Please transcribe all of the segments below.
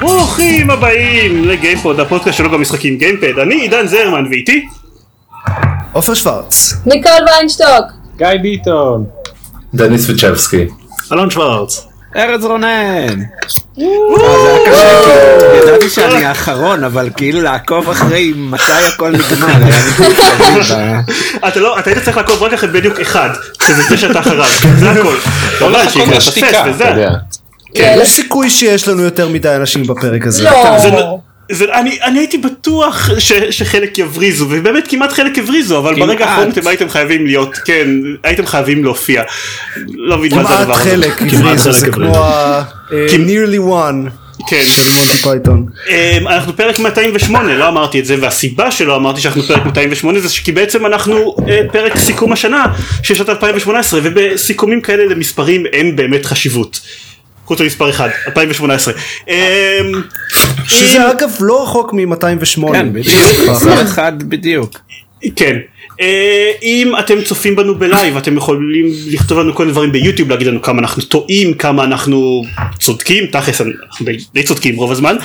ברוכים הבאים לגיימפוד, הפודקאסט שלנו במשחקים גיימפוד, אני עידן זרמן ואיתי, עופר שוורץ. ניקול ויינשטוק. גיא ביטון. דניס וצ'בסקי. אלון שוורץ. ארז רונן. זה היה קשה, ידעתי שאני האחרון, אבל כאילו לעקוב אחרי מתי הכל נגמר. אתה לא, אתה היית צריך לעקוב רק אחרי בדיוק אחד, שזה זה שאתה אחריו, זה הכל. לא לשתיקה, לטפס וזה. אתה יודע. יש סיכוי שיש לנו יותר מדי אנשים בפרק הזה. לא. זה, אני, אני הייתי בטוח ש, שחלק יבריזו ובאמת כמעט חלק הבריזו אבל כמעט. ברגע האחרון אתם הייתם חייבים להיות כן הייתם חייבים להופיע. לא מבין מה זה הדבר הזה. חלק הבריזו, זה כמו ה... אה, nearly one כן. של מונטי פייתון. אמ, אנחנו פרק 208 לא אמרתי את זה והסיבה שלא אמרתי שאנחנו פרק 208 זה כי בעצם אנחנו אה, פרק סיכום השנה של שנת 2018 ובסיכומים כאלה למספרים אין באמת חשיבות. חוץ ממספר אחד 2018. אמ, שזה אגב לא רחוק מ-208. כן, בדיוק. מספר אחד בדיוק. כן. אה, אם אתם צופים בנו בלייב אתם יכולים לכתוב לנו כל מיני דברים ביוטיוב להגיד לנו כמה אנחנו טועים כמה אנחנו צודקים תכלס אנחנו די- די צודקים רוב הזמן.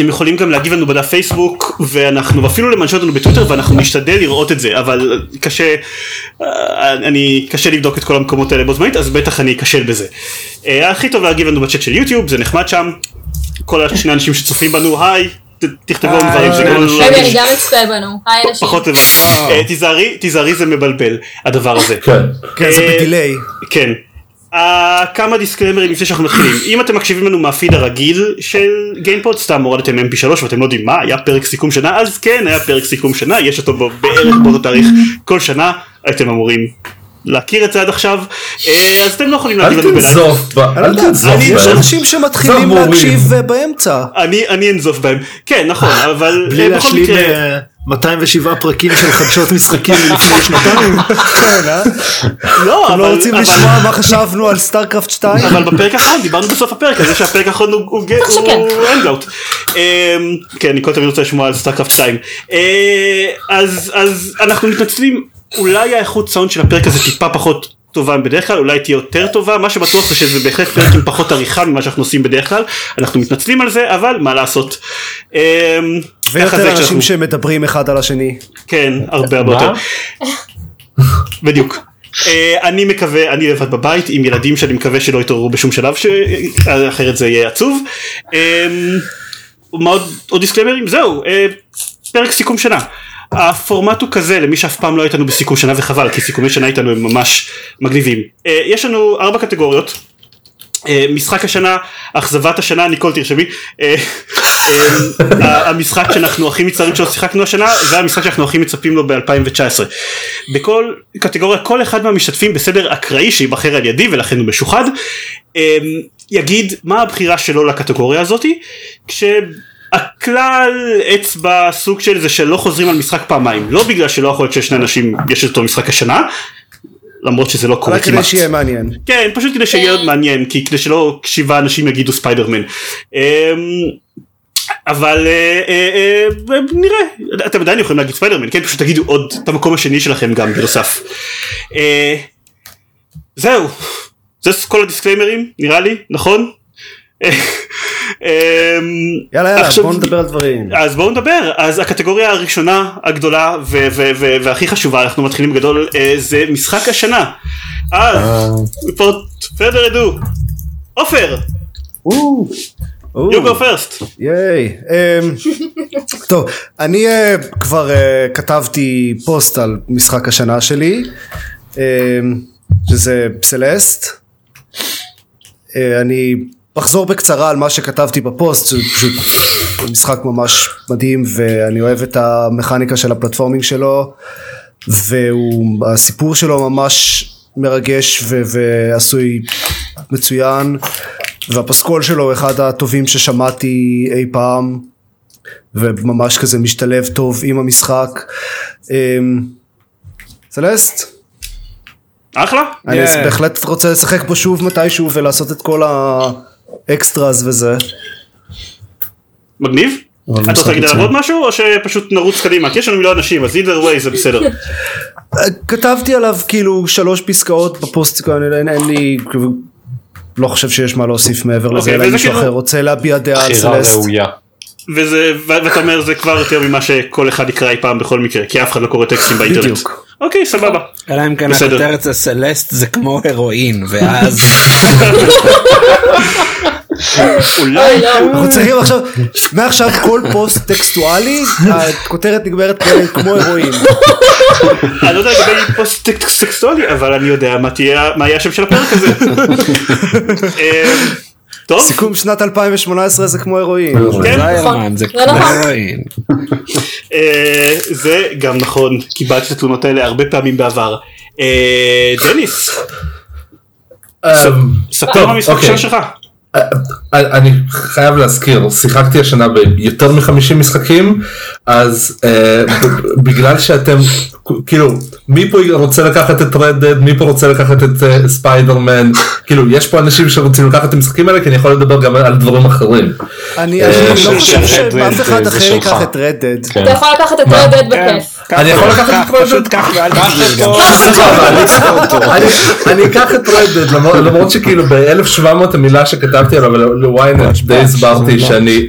אה, אתם יכולים גם להגיב לנו בדף פייסבוק ואנחנו אפילו למנשות לנו בטוויטר ואנחנו נשתדל לראות את זה אבל קשה אה, אני קשה לבדוק את כל המקומות האלה בו זמנית אז בטח אני אכשל בזה. אה, הכי טוב להגיב לנו בצ'אט של יוטיוב זה נחמד שם כל השני אנשים שצופים בנו היי תכתבו לנו דברים זה גורם לנו להרגיש גם אצפה בנו. היי אנשים. פחות לבד. אה, תיזהרי תיזהרי זה מבלבל הדבר הזה. כן. כן, זה אה, בדיליי. כן. Uh, כמה דיסקלמרים לפני שאנחנו מתחילים אם אתם מקשיבים לנו מהפיד הרגיל של גיימפוד סתם הורדתם mp3 ואתם לא יודעים מה היה פרק סיכום שנה אז כן היה פרק סיכום שנה יש אותו בו בערך באותו תאריך כל שנה הייתם אמורים להכיר את זה עד עכשיו אה, אז אתם לא יכולים להגיד לנו בלייב. תנזוף. אל תנזוף אני- יש בהם. אנשים שמתחילים. להקשיב אה, באמצע. אני אני אנזוף בהם כן נכון אבל בלי להשלים 207 פרקים של חדשות משחקים מלפני שנתיים. כן, אה? לא אתם אבל לא רוצים לשמוע מה חשבנו על סטארקרפט 2? אבל בפרק האחרון דיברנו בסוף הפרק על זה שהפרק האחרון הוא- hangout. כן אני כל תמיד רוצה לשמוע על סטארקרפט 2. אה, אז אז אנחנו מתנצלים אולי האיכות סאונד של הפרק הזה טיפה פחות טובה מבדרך כלל אולי תהיה יותר טובה מה שבטוח זה שזה בהחלט פרק עם פחות עריכה ממה שאנחנו עושים בדרך כלל אנחנו מתנצלים על זה אבל מה לעשות. זה ויותר אנשים כשאנחנו- שמדברים אחד על השני. כן הרבה הרבה יותר. בדיוק. אה, אני מקווה, אני לבד בבית עם ילדים שאני מקווה שלא יתעוררו בשום שלב, ש- אה, אחרת זה יהיה עצוב. אה, מה עוד עוד דיסקלמרים? זהו, אה, פרק סיכום שנה. הפורמט הוא כזה למי שאף פעם לא הייתנו בסיכום שנה וחבל כי סיכומי שנה איתנו הם ממש מגניבים. אה, יש לנו ארבע קטגוריות. אה, משחק השנה, אכזבת השנה, ניקול תרשמי, אה, המשחק שאנחנו הכי מצטערים שלא שיחקנו השנה והמשחק שאנחנו הכי מצפים לו ב-2019. בכל קטגוריה כל אחד מהמשתתפים בסדר אקראי שייבחר על ידי ולכן הוא משוחד יגיד מה הבחירה שלו לקטגוריה הזאתי כשהכלל אצבע סוג של זה שלא חוזרים על משחק פעמיים לא בגלל שלא יכול להיות ששני אנשים יש את אותו משחק השנה למרות שזה לא קורה רק כמעט. כדי שיהיה מעניין. כן, פשוט כדי שיהיה עוד מעניין, כי כדי שלא שבעה אנשים יגידו ספיידרמן. אמ, אבל אה, אה, אה, נראה, אתם עדיין יכולים להגיד ספיידרמן, כן? פשוט תגידו עוד את המקום השני שלכם גם בנוסף. אה, זהו, זה כל הדיסקליימרים, נראה לי, נכון? אה, אמ, יאללה יאללה עכשיו- בואו נדבר על דברים. אז בואו נדבר אז הקטגוריה הראשונה הגדולה ו- ו- ו- והכי חשובה אנחנו מתחילים בגדול אה, זה משחק השנה. אז without further ado עופר you go first ייי. אמ, טוב, אני אה, כבר אה, כתבתי פוסט על משחק השנה שלי, אמ, שזה סלסט. אה, אני אחזור בקצרה על מה שכתבתי בפוסט, זה פשוט משחק ממש מדהים ואני אוהב את המכניקה של ה platforming שלו, והסיפור שלו ממש מרגש ו- ועשוי מצוין. והפסקול שלו הוא אחד הטובים ששמעתי אי פעם וממש כזה משתלב טוב עם המשחק. אמ, סלסט, אחלה אני Yeah. בהחלט רוצה לשחק בו שוב מתישהו ולעשות את כל ה extras וזה. מגניב? אתה רוצה להגיד עליו. עוד משהו או שפשוט נרוץ קדימה? כי יש לנו מיליון אנשים אז either way זה בסדר. כתבתי עליו כאילו שלוש פסקאות בפוסט, אין, אין, לי, לא חושב שיש מה להוסיף מעבר לזה, אוקיי, אלא מישהו כאילו- אחר רוצה להביע דעה על סלסט. ואתה אומר זה כבר יותר ממה שכל אחד יקרא אי פעם בכל מקרה כי אף אחד לא קורא טקסטים באינטרנט. בדיוק. אוקיי סבבה. אלא אם כן. הכותרת זה סלסט זה כמו הרואין ואז אולי לא. אנחנו צריכים עכשיו, מעכשיו כל פוסט טקסטואלי, הכותרת נגמרת כמו הרואין. אני לא יודע לגבי פוסט טקסטואלי אבל אני יודע מה תהיה מה יהיה השם של הפרק הזה. אה, טוב סיכום שנת 2018 זה כמו הרואין. כן, זיירמן זה זה כמו נכון. הרואין. אה, זה גם נכון קיבלתי את התלונות האלה הרבה פעמים בעבר. אה, דניס אמ, ספר מה המשחק אוקיי. שלך. אה, אני חייב להזכיר, שיחקתי השנה ביותר מ-50 משחקים, אז אה, בגלל שאתם, כאילו, מי פה רוצה לקחת את רדד, מי פה רוצה לקחת את אה, ספיידרמן, כאילו, יש פה אנשים שרוצים לקחת את המשחקים האלה, כי אני יכול לדבר גם על דברים אחרים. אני אה, לא של- חושב שאף אחד אחר ייקח. את רדד. כן. אתה יכול לקחת את רדד בכיף. אני יכול לקחת קח, את רדד? פשוט קח ואל. סבבה, אני- אקח את רדד למרות שכאילו ב-1700 המילה שכתבתי עליו לוויינט די הסברתי שאני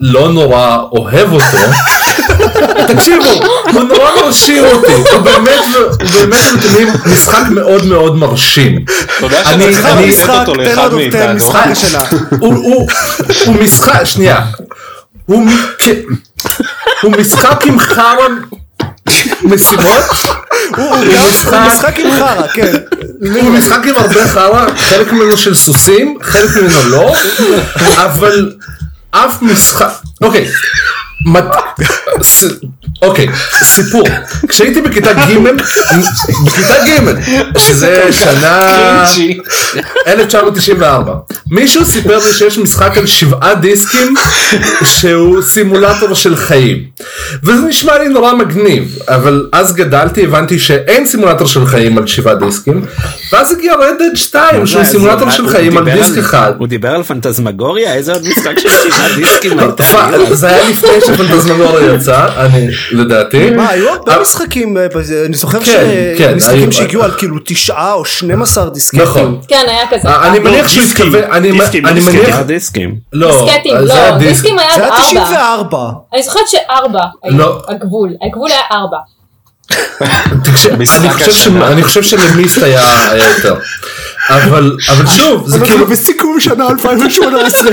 לא נורא אוהב אותו. תקשיבו, הוא נורא מרשים אותי, הוא באמת, הוא באמת נותנים משחק מאוד מאוד מרשים. אני- שאתה צריך משחק, אותו לאחד מאיתנו. הוא- הוא הוא משחק, שנייה, הוא משחק עם חרא משימות, הוא משחק עם חרא, כן. הוא משחק עם הרבה חרא, חלק ממנו של סוסים, חלק ממנו לא, אבל אף משחק, אוקיי, אוקיי, סיפור, כשהייתי בכיתה ג', בכיתה ג', שזה שנה קרינג'י. 1994, מישהו סיפר לי שיש משחק על שבעה דיסקים שהוא סימולטור של חיים, וזה נשמע לי נורא מגניב, אבל אז גדלתי, הבנתי שאין סימולטור של חיים על שבעה דיסקים, ואז הגיע רדד 2 שהוא סימולטור של חיים על דיסק אחד. הוא דיבר על פנטזמגוריה? איזה עוד משחק של שבעה דיסקים הייתה? זה היה לפני שפנטזמגוריה יצא, אני לדעתי. מה, היו הרבה אבל- משחקים, אה, אני זוכר כן, כן, שמשחקים היו- שהגיעו על כאילו תשעה או 12 דיסקטים. נכון. כן, היה כזה. אה, אני מניח שהוא התכוון, אני. מניח, דיסקים. לא, דיסקטים, זה היה לא, דיסק. דיסקים היה זה היה עד ארבע. 94. אני זוכרת שארבע לא. הגבול. הגבול היה ארבע. אני חושב ש- השנה. אני חושב שלמיסט היה היה יותר. אבל אבל שוב, זה כאילו, בסיכום שנה 2018.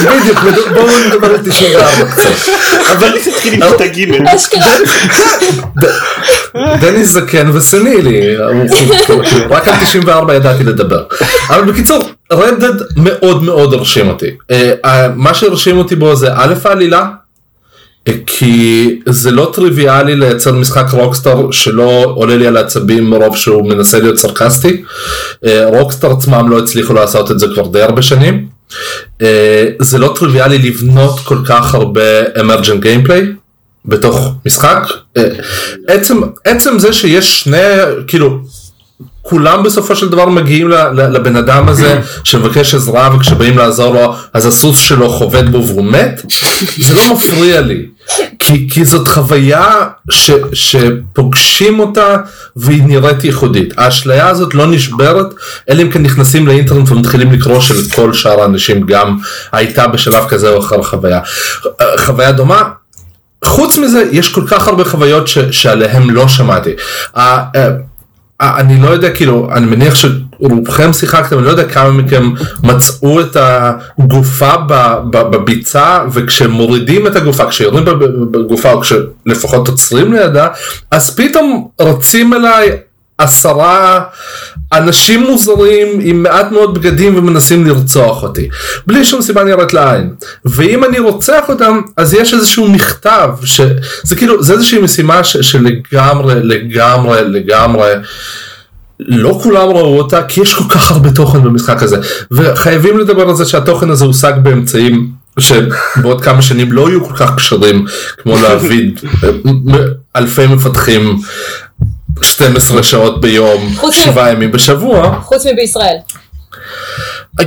בדיוק, בואו נדבר על 94 קצת. אבל דניס התחיל עם כיתה ג' אשכרה. דניס זקן וסנילי, רק על 94 ידעתי לדבר. אבל בקיצור, רדד מאוד מאוד הרשים אותי. אה, אה, מה שהרשים אותי בו זה א' העלילה, אה, כי זה לא טריוויאלי לייצר משחק רוקסטאר שלא עולה לי על העצבים מרוב שהוא מנסה להיות סרקסטי. אה, רוקסטאר עצמם לא הצליחו לעשות את זה כבר די הרבה שנים. אה, זה לא טריוויאלי לבנות כל כך הרבה אמרג'נט גיימפליי בתוך משחק. אה, עצם, עצם זה שיש שני, כאילו, כולם בסופו של דבר מגיעים לבן אדם הזה שמבקש עזרה וכשבאים לעזור לו אז הסוס שלו חובט בו והוא מת זה לא מפריע לי כי, כי זאת חוויה ש, שפוגשים אותה והיא נראית ייחודית האשליה הזאת לא נשברת אלא אם כן נכנסים לאינטרנט ומתחילים לקרוא שלכל שאר האנשים גם הייתה בשלב כזה או אחר חוויה חוויה דומה חוץ מזה יש כל כך הרבה חוויות ש, שעליהם לא שמעתי. אני לא יודע כאילו אני מניח שרובכם שיחקתם אני לא יודע כמה מכם מצאו את הגופה בביצה וכשמורידים את הגופה כשיורדים בגופה או כשלפחות עוצרים לידה אז פתאום רצים אליי עשרה אנשים מוזרים עם מעט מאוד בגדים ומנסים לרצוח אותי. בלי שום סיבה נראית לעין. ואם אני רוצח אותם אז יש איזשהו מכתב שזה כאילו זה איזושהי משימה ש, שלגמרי לגמרי לגמרי לא כולם ראו אותה כי יש כל כך הרבה תוכן במשחק הזה וחייבים לדבר על זה שהתוכן הזה הושג באמצעים שבעוד כמה שנים לא יהיו כל כך קשרים כמו להעביד מ- אלפי מפתחים 12 שעות ביום, חוץ מ- שבעה ימים בשבוע. חוץ מבישראל.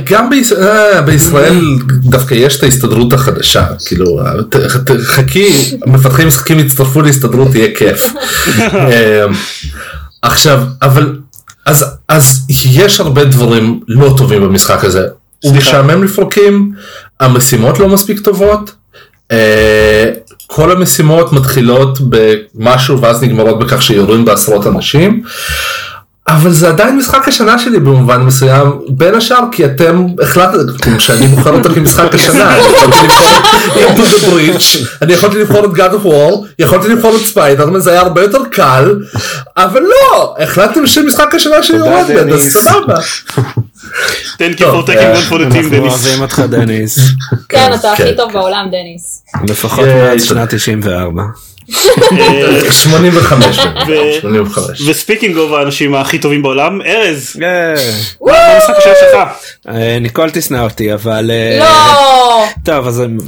גם ביש... אה, בישראל דווקא יש את ההסתדרות החדשה, כאילו, חכי, מפתחים משחקים יצטרפו להסתדרות, יהיה כיף. אה, עכשיו, אבל, אז, אז יש הרבה דברים לא טובים במשחק הזה. הוא משעמם לפרקים, המשימות לא מספיק טובות, אה, כל המשימות מתחילות במשהו ואז נגמרות בכך שיורים בעשרות אנשים. אבל זה עדיין משחק השנה שלי במובן מסוים, בין השאר כי אתם החלטתם שאני בוחר אותו כמשחק השנה, אני יכולתי לבחור את Into the Bridge, אני יכולתי לבחור את God of War, יכולתי לבחור את ספיידרמן, זה היה הרבה יותר קל, אבל לא, החלטתם שמשחק השנה שלי תודה, רודמן, אז דניס. סבבה. Thank you טוב, for taking אה, one for the team אנחנו דניס. אוהבים אותך דניס. כן, אתה כן. הכי טוב בעולם, דניס. לפחות מאז שנת 94. אה, 85, ו- 85. ו speaking of האנשים הכי טובים בעולם, ארז, אה, שלך? אה, ניקול תשנא אותי אבל אה, לא! טוב אז אני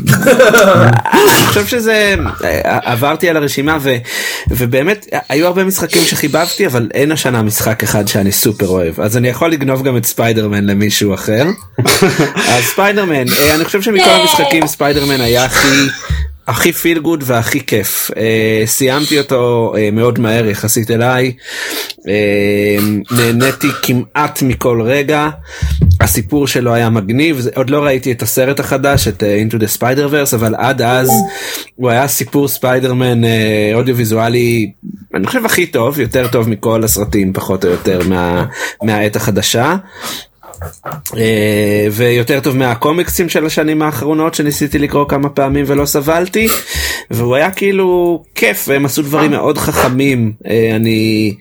אני חושב שזה אה, עברתי על הרשימה ו, ובאמת היו הרבה משחקים שחיבבתי אבל אין השנה משחק אחד שאני סופר אוהב אז אני יכול לגנוב גם את ספיידרמן למישהו אחר. אז ספיידרמן אה, אני חושב שמכל המשחקים ספיידרמן היה הכי. הכי feel good והכי כיף. אה, סיימתי אותו אה, מאוד מהר יחסית אליי. אה, נהניתי כמעט מכל רגע. הסיפור שלו היה מגניב. זה, עוד לא ראיתי את הסרט החדש את אה, Into the Spider Verse אבל עד אז הוא היה סיפור ספיידרמן אה, אודיו-ויזואלי אני חושב הכי טוב יותר טוב מכל הסרטים פחות או יותר מה, מהעת החדשה. אה, ויותר טוב מהקומיקסים של השנים האחרונות שניסיתי לקרוא כמה פעמים ולא סבלתי והוא היה כאילו כיף והם עשו דברים מאוד חכמים. אה, אני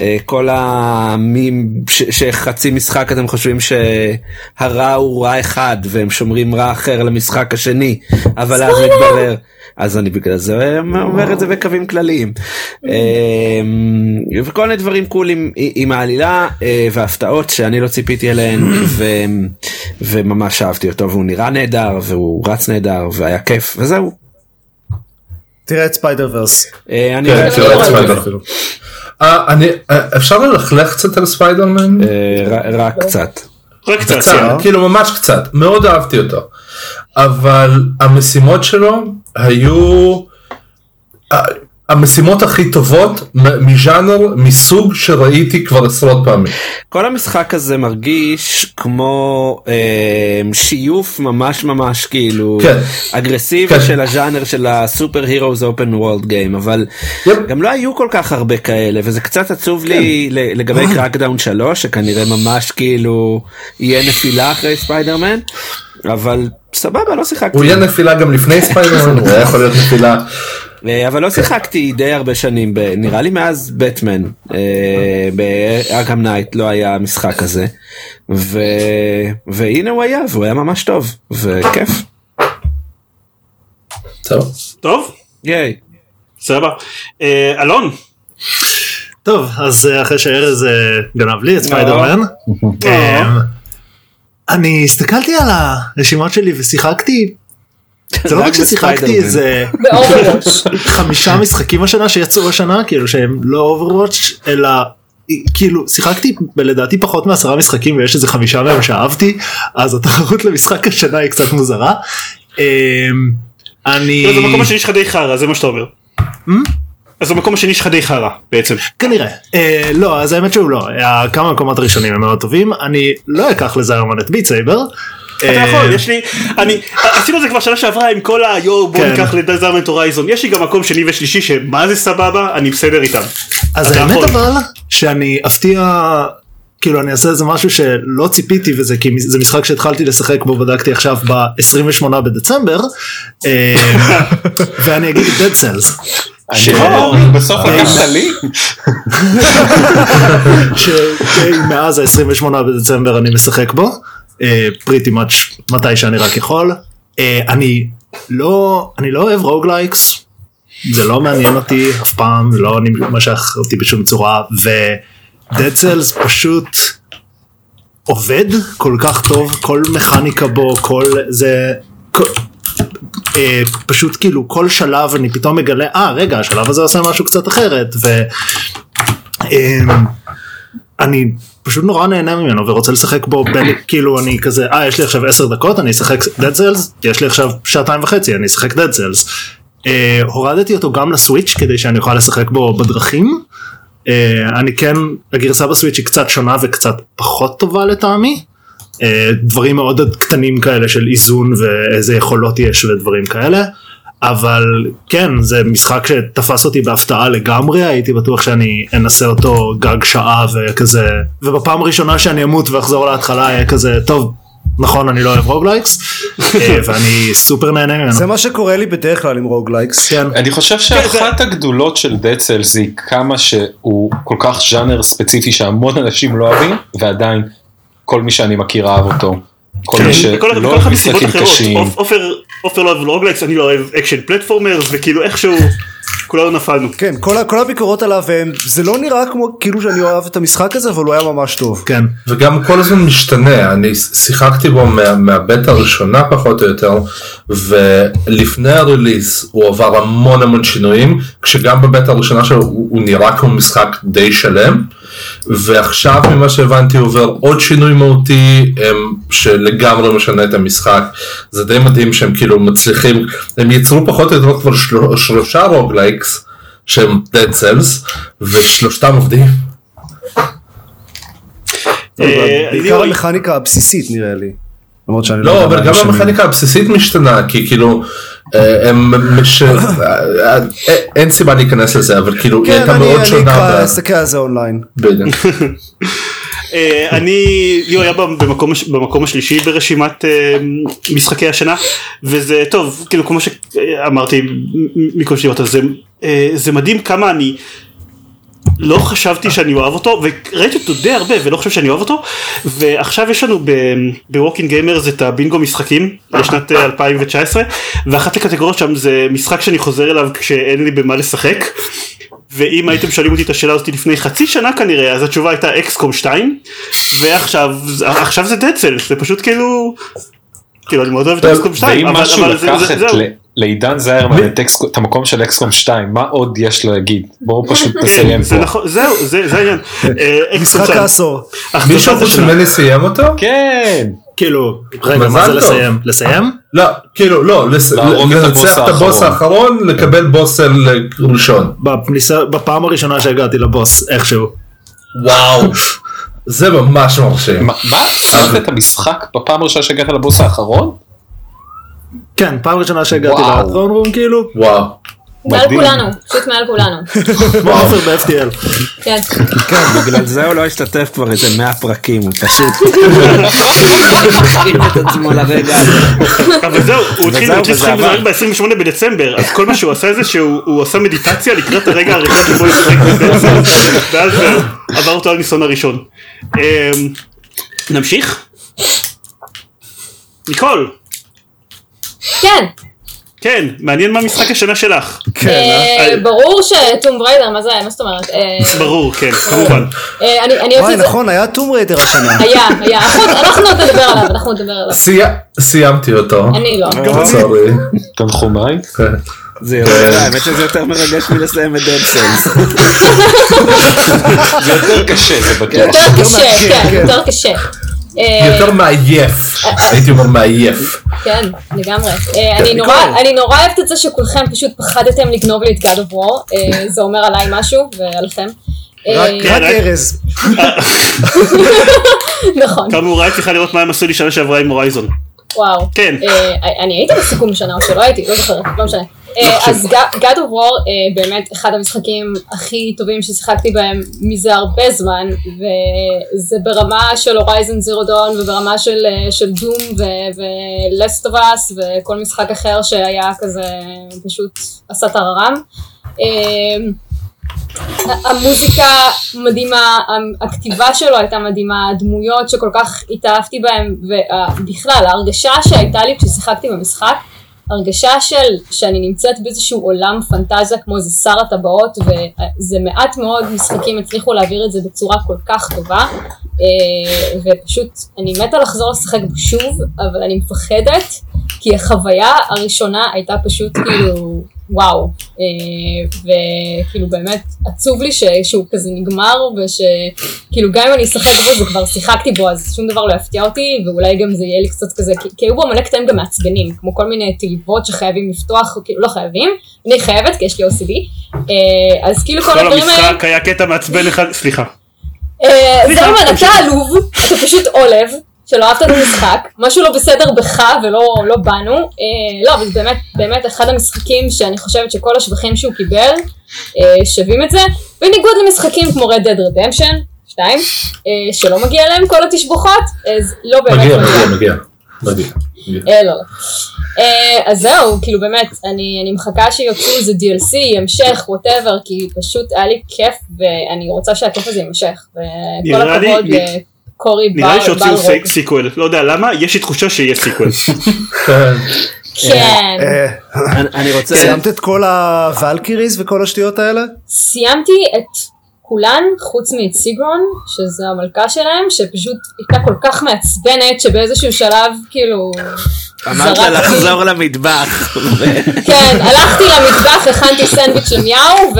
אה, כל המים שחצי משחק אתם חושבים שהרע הוא רע אחד והם שומרים רע אחר למשחק השני אבל אז מתברר אז אני בגלל זה אומר את זה בקווים כלליים. וכל מיני דברים קולים עם העלילה והפתעות שאני לא ציפיתי אליהן ו, וממש אהבתי אותו והוא נראה נהדר והוא רץ נהדר והיה כיף וזהו. תראה את Spider-Verse. אה, אני כן, את. אפילו. אה, אה, אפשר ללכלך קצת על ספיידרמן? רק קצת. רק קצת, כן. כאילו ממש קצת, מאוד אהבתי אותו. אבל המשימות שלו היו המשימות הכי טובות מז'אנר, מסוג שראיתי כבר עשרות פעמים. כל המשחק הזה מרגיש כמו אה, שיוף ממש ממש כאילו כן. אגרסיבי כן. של הז'אנר של ה superheroes open world game אבל yep. גם לא היו כל כך הרבה כאלה וזה קצת עצוב כן. לי לגבי Crackdown 3 שכנראה ממש כאילו יהיה נפילה אחרי ספיידרמן אבל סבבה לא שיחקתי הוא יהיה נפילה גם לפני ספיידרמן, הוא היה יכול להיות נפילה. אה, אבל לא שיחקתי די הרבה שנים נראה לי מאז בטמן אה, Arkham Knight לא היה משחק כזה ו... והנה הוא היה והוא היה ממש טוב וכיף. טוב. טוב, ייי. סבבה. אה, אלון, טוב, אז אחרי שארז גנב לי את ספיידרמן, אה, אני הסתכלתי על הרשימות שלי ושיחקתי, זה לא רק ששיחקתי. איזה. חמישה משחקים השנה שיצאו השנה, כאילו שהם לא Overwatch, אלא כאילו שיחקתי לדעתי פחות מעשרה משחקים ויש איזה חמישה מהם שאהבתי, אז התחרות למשחק השנה היא קצת מוזרה. אה, אני... לא, זה המקום השני שלך די חרא, זה מה שאתה אומר. אז המקום השני שלך די חרא בעצם. כנראה. אה, לא, אז האמת שהוא לא, אה, כמה מקומות הראשונים הם מאוד טובים, אני לא אקח לזה היום את Beat Saber. אתה אה, יכול, יש לי, אני, עשינו את זה כבר שנה שעברה עם כל היו בוא כן. ניקח לדזרמנט הורייזון, יש לי גם מקום שני ושלישי שמה זה סבבה, אני בסדר איתם. אז האמת. אבל שאני אפתיע כאילו אני אעשה איזה משהו שלא ציפיתי וזה כי זה משחק שהתחלתי לשחק בו בדקתי עכשיו ב-28 בדצמבר אה, ואני אגיד Dead Cells ש- בסוף לקחת לי? שמאז ה-28 בדצמבר אני משחק בו pretty much מתי שאני רק יכול. אה, אני לא אני לא אוהב roguelikes זה לא מעניין אותי אף פעם זה לא משך אותי בשום צורה ו-Dead Cells פשוט עובד כל כך טוב כל מכניקה בו כל זה כל, אה, פשוט כאילו כל שלב אני פתאום מגלה אה רגע השלב הזה עושה משהו קצת אחרת ו... אה, אני פשוט נורא נהנה ממנו ורוצה לשחק בו בין כאילו אני כזה אה יש לי עכשיו 10 דקות אני אשחק Dead Cells יש לי עכשיו שעתיים וחצי אני אשחק Dead Cells. אה, הורדתי אותו גם לסוויץ' כדי שאני אוכל לשחק בו בדרכים. אה, אני כן הגרסה בסוויץ' היא קצת שונה וקצת פחות טובה לטעמי. אה, דברים מאוד קטנים כאלה של איזון ואיזה יכולות יש ודברים כאלה. אבל כן זה משחק שתפס אותי בהפתעה לגמרי הייתי בטוח שאני אנסה אותו גג שעה וכזה ובפעם הראשונה שאני אמות ואחזור להתחלה יהיה כזה טוב נכון אני לא אוהב roguelikes אה, ואני סופר נהנה ממנו. זה מה שקורה לי בדרך כלל עם roguelikes. כן. אני חושב שאחת הגדולות של Dead Cells היא כמה שהוא כל כך ז'אנר ספציפי שהמון אנשים לא אוהבים ועדיין כל מי שאני מכיר אהב אותו. כל מי כן, שלא אוהב אחד מסיבות משחקים אחרות, קשים. עופר לא אוהב roguelikes, אני לא אוהב action platformer, וכאילו איכשהו כולנו נפלנו. כן, כל, כל הביקורות עליו הם, זה לא נראה כמו כאילו שאני אוהב את המשחק הזה, אבל הוא היה ממש טוב. כן. וגם כל הזמן משתנה, אני שיחקתי בו מה, מהבטא הראשונה פחות או יותר, ולפני ה release הוא עבר המון המון שינויים, כשגם בבטא הראשונה שלו הוא, הוא נראה כמו משחק די שלם, ועכשיו ממה שהבנתי הוא עובר עוד שינוי מהותי הם, שלגמרי משנה את המשחק, זה די מדהים שהם כאילו מצליחים, הם יצרו פחות או יותר כבר של, שלושה roguelikes שהם Dead Cells, ושלושתם עובדים. אה, בעיקר המכניקה הבסיסית נראה לי. למרות שאני לא לא, אבל גם. המכניקה הבסיסית משתנה, כי כאילו, אה, הם מש... אה, אין סיבה להיכנס לזה, אבל כאילו, היא כן, הייתה אני מאוד אני שונה. אקרא, ב- אסתכל על זה אונליין. אה, אני, ליאור היה במקום במקום השלישי ברשימת אה, משחקי השנה, וזה טוב, כאילו כמו שאמרתי מכל שניות, אז אה, זה מדהים כמה אני לא חשבתי שאני אוהב אותו וראיתי אותו די הרבה ולא חושב שאני אוהב אותו ועכשיו יש לנו ב Working Gamers את הבינגו משחקים לשנת אה, 2019 ואחת הקטגוריות שם זה משחק שאני חוזר אליו כשאין לי במה לשחק ואם הייתם שואלים אותי את השאלה הזאת לפני חצי שנה כנראה אז התשובה הייתה אקסקום 2 ועכשיו עכשיו זה דד זה פשוט כאילו כאילו אני מאוד אוהב את אקסקום 2 ואם משהו לקח את לעידן זיירמן את אקס- את המקום של אקסקום 2 מה עוד יש לו להגיד בואו פשוט נסיים זה פה. נכון זהו זה זה העניין אה, משחק 2. העשור. מישהו חוץ. ממני סיים אותו? כן כאילו רגע מה זה. לסיים לסיים לא, כאילו, לא, הבוס לנצח את הבוס האחרון. לקבל בוס אל ראשון. בפעם הראשונה שהגעתי לבוס איכשהו וואו. זה ממש מרשים. מה מה? סיימת את המשחק בפעם הראשונה שהגעת לבוס האחרון? כן פעם ראשונה שהגעתי. לטרון רום כאילו וואו. מעל. כולנו, פשוט מעל כולנו. כמו עופר ב-FTL כן. כן, בגלל זה הוא לא השתתף כבר איזה 100 פרקים, הוא פשוט הכין את עצמו לרגע הזה. אבל זהו, הוא התחיל. בזה רק ב-28 בדצמבר, אז כל מה שהוא עשה זה שהוא הוא עשה מדיטציה לקראת הרגע הראשון שבו הוא ישחק בדצמבר, ואז עבר אותו הניסיון הראשון. אמ, נמשיך? ניקול, כן. כן, מעניין מה משחק השנה שלך. כן, אה, אה? ברור שטום בריידר, מה זה, מה זאת אומרת? אה, ברור, כן, כמובן. אני אני וואי. נכון היה טום ריידר השנה. היה, היה. אנחנו- אנחנו עוד נדבר עליו, אנחנו נדבר עליו. סי- סיימתי אותו. אני לא. סורי. תנחומיי. כן. זה יותר, האמת שזה יותר מרגש מלסיים את דד סיילס. זה יותר קשה זה בטוח. יותר קשה, מעניין, כן, כן. יותר קשה. אה, יותר מעייף. הייתי אומר מעייף. כן, לגמרי. אה, אני נורא, אני נורא אוהבת את זה שכולכם פשוט פחדתם לגנוב לי את God of War, אה, זה אומר עליי משהו ועליכם. אה, רק ארז. נכון, כאמור, הייתי צריכה לראות מה הם עשו לי שנה שעברה עם הורייזון. וואו. כן. אה, אני הייתי בסיכום שנה או שלא הייתי, לא זוכרת, לא משנה. אה, אז God of War אה, באמת אחד המשחקים הכי טובים ששיחקתי בהם מזה הרבה זמן, וזה ברמה של הורייזן זירו דון וברמה של, אה, של דום ולסט אוף אס וכל משחק אחר שהיה כזה פשוט עשה טררם. המוזיקה מדהימה, הכתיבה שלו הייתה מדהימה, הדמויות שכל כך התאהבתי בהן, ובכלל ההרגשה שהייתה לי כששיחקתי במשחק, הרגשה של שאני נמצאת באיזשהו עולם פנטזיה כמו איזה שר הטבעות, וזה מעט מאוד משחקים הצליחו להעביר את זה בצורה כל כך טובה, אה, ופשוט אני מתה לחזור לשחק שוב, אבל אני מפחדת, כי החוויה הראשונה הייתה פשוט כאילו... וואו, אה, וכאילו באמת עצוב לי ש, שהוא כזה נגמר ושכאילו גם אם אני אשחק בו זה כבר שיחקתי בו אז שום דבר לא יפתיע אותי ואולי גם זה יהיה לי קצת כזה כי, כי היו בו מלא קטעים גם מעצבנים כמו כל מיני תיבות שחייבים לפתוח כאילו לא חייבים אני חייבת כי יש לי OCD אה, אז כאילו כל כל הדברים האלה המשחק היה קטע מעצבן אחד, סליחה. אה, זלמן, אתה. עלוב, אתה פשוט עולב, שלא אהבת את המשחק, משהו לא בסדר בך ולא לא בנו. אה, לא, אבל באמת, באמת אחד המשחקים שאני חושבת שכל השבחים שהוא קיבל אה, שווים את זה, בניגוד למשחקים כמו Red Dead Redemption 2, אה, שלא מגיע להם כל התשבוכות, אז לא באמת מגיע, מגיע, מגיע. מגיע. מגיע. אה, לא, לא. אה, אז זהו, כאילו באמת, אני, אני מחכה שיוצאו איזה DLC, המשך, ווטאבר, כי פשוט היה לי כיף, ואני רוצה שהכיף הזה יימשך. וכל נראה לי- נ- לקורי נראה לי בר שהוציאו בר- סי- sequel, לא יודע למה, יש לי תחושה שיהיה sequel. כן. כן. אה, אני- רוצה, סיימת את כל ה Valkyries וכל השטויות האלה? סיימתי את כולן, חוץ מאת סיגרון, שזו המלכה שלהם, שפשוט הייתה כל כך מעצבנת, שבאיזשהו שלב, כאילו... אמרת לחזור למטבח. כן, הלכתי למטבח, הכנתי סנדוויץ' למיהו,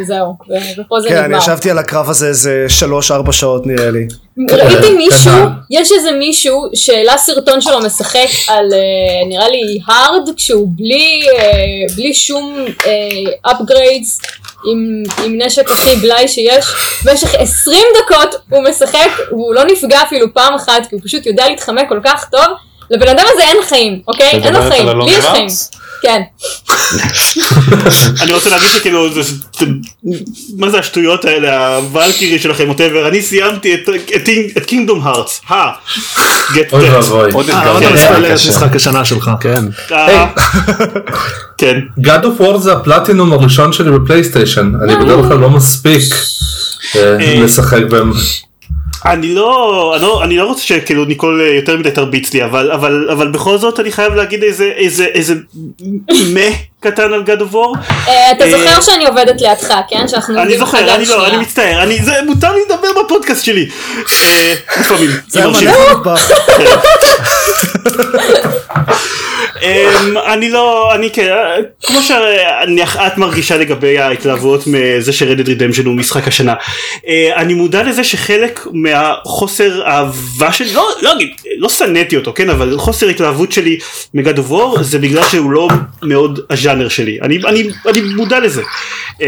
וזהו, ופה זה כן, נגמר. אני ישבתי על הקרב הזה איזה 3-4 שעות נראה לי. ראיתי מישהו, קטן. יש איזה מישהו שהעלה סרטון שלו משחק על אה, נראה לי הארד כשהוא בלי, אה, בלי שום upgrades עם, עם נשק הכי בלאי שיש, במשך 20 דקות הוא משחק והוא לא נפגע אפילו פעם אחת כי הוא פשוט יודע להתחמק כל כך טוב, לבן אדם הזה אין חיים, אוקיי? אין לו חיים, לי יש חיים. כן. אני רוצה להגיד שכאילו, זה- זה- מה זה השטויות האלה, הוולקירי שלכם, whatever, אני סיימתי את- את King- את Kingdom Hearts, הא, אוי. ואבוי. עוד אה. משחק השנה שלך. כן. אה, כן, God of War זה הפלטינום הראשון שלי בפלייסטיישן, אני בדרך כלל לא מספיק אה, אה. לשחק בהם. אני לא, אני לא, אני לא רוצה שכאילו ניקול אה, יותר מדי תרביץ לי, אבל, אבל, אבל בכל זאת אני חייב להגיד איזה, איזה, איזה מה קטן על God of War. אה, אתה אה, זוכר שאני עובדת לידך, כן? שאנחנו אני עובדים אחד זוכר, ליד אני לא, שנייה. אני מצטער, אני, זה, מותר לי לדבר בפודקאסט שלי. לפעמים, זה עם אמ, אני לא, אני כן, כמו שאת מרגישה לגבי ההתלהבות מזה שרדד רידמשן הוא משחק השנה. אה, אני מודע לזה שחלק מהחוסר אהבה שלי, לא, לא אגיד, לא שנאתי אותו, כן, אבל חוסר התלהבות שלי מגד וור זה בגלל שהוא לא מאוד הז'אנר שלי. אני, אני, אני מודע לזה. אמ,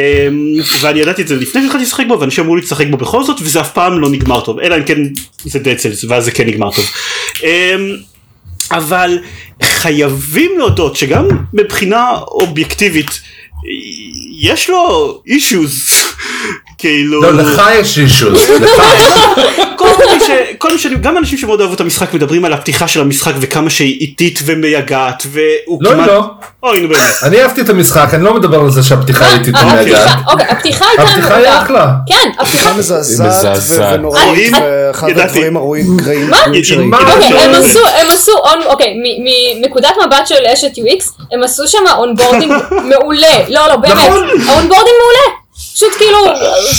ואני ידעתי את זה לפני שהתחלתי לשחק בו, ואנשים אמרו לי לשחק בו בכל זאת, וזה אף פעם לא נגמר טוב, אלא אם כן זה דד סלס, ואז זה כן נגמר טוב. אבל חייבים להודות שגם מבחינה אובייקטיבית יש לו אישוז כאילו לא, לך יש אישוז. כל מי ש... כל מי ש... גם אנשים שמאוד אהבו את המשחק מדברים על הפתיחה של המשחק וכמה שהיא איטית ומייגעת והוא לא, כמעט... לא. אוי נו באמת. אני אהבתי את המשחק, אני לא מדבר על זה שהפתיחה היא איטית אה, ומייגעת. הפתיחה- אוקיי, הפתיחה הייתה... הפתיחה היא. אחלה. כן, הפתיחה... פתיחה מזעזעת ונוראית? ואחד ידעתי. הדברים הרואים גרעים מה? אוקיי, לא- הם עשו, הם עשו, on- אוקיי, מ- מנקודת מבט של אשת UX, הם עשו שם onboarding מעולה, לא, לא, באמת, נכון. ה onboarding מעולה, פשוט כאילו,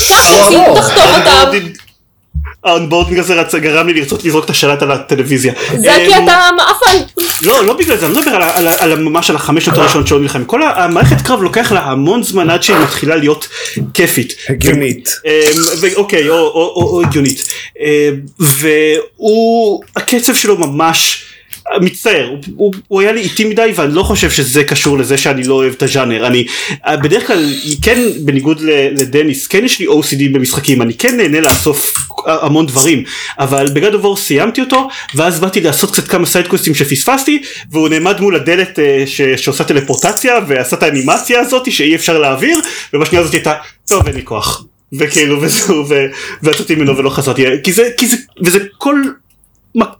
ככה רוצים תחתום אותם, ה onboarding- הזה רצה גרם לי לרצות לזרוק את השלט על הטלוויזיה. זה כי אתה מעפן, לא, לא בגלל זה, אני לא מדבר על, ממש על החמש שעות הראשונות שעוד נלחמים. כל ה- המערכת קרב לוקח לה המון זמן עד שהיא מתחילה להיות כיפית. הגיונית. אמ, אוקיי, או, או, או, או הגיונית. אמ, והוא, הקצב שלו ממש... מצטער, הוא, הוא, הוא היה לי איטי מדי ואני לא חושב שזה קשור לזה שאני לא אוהב את הז'אנר, אני בדרך כלל, כן בניגוד לדניס, כן יש לי OCD במשחקים, אני כן נהנה לאסוף המון דברים, אבל ב God of War סיימתי אותו, ואז באתי לעשות קצת כמה סיידקווסטים שפספסתי, והוא נעמד מול הדלת אה, ש, שעושה טלפורטציה, ועשה את האנימציה הזאת שאי אפשר להעביר, ובשנייה הזאת הייתה, טוב אין לי כוח. וכאילו וזהו ויצאתי ממנו ולא חזרתי כי זה כי זה וזה כל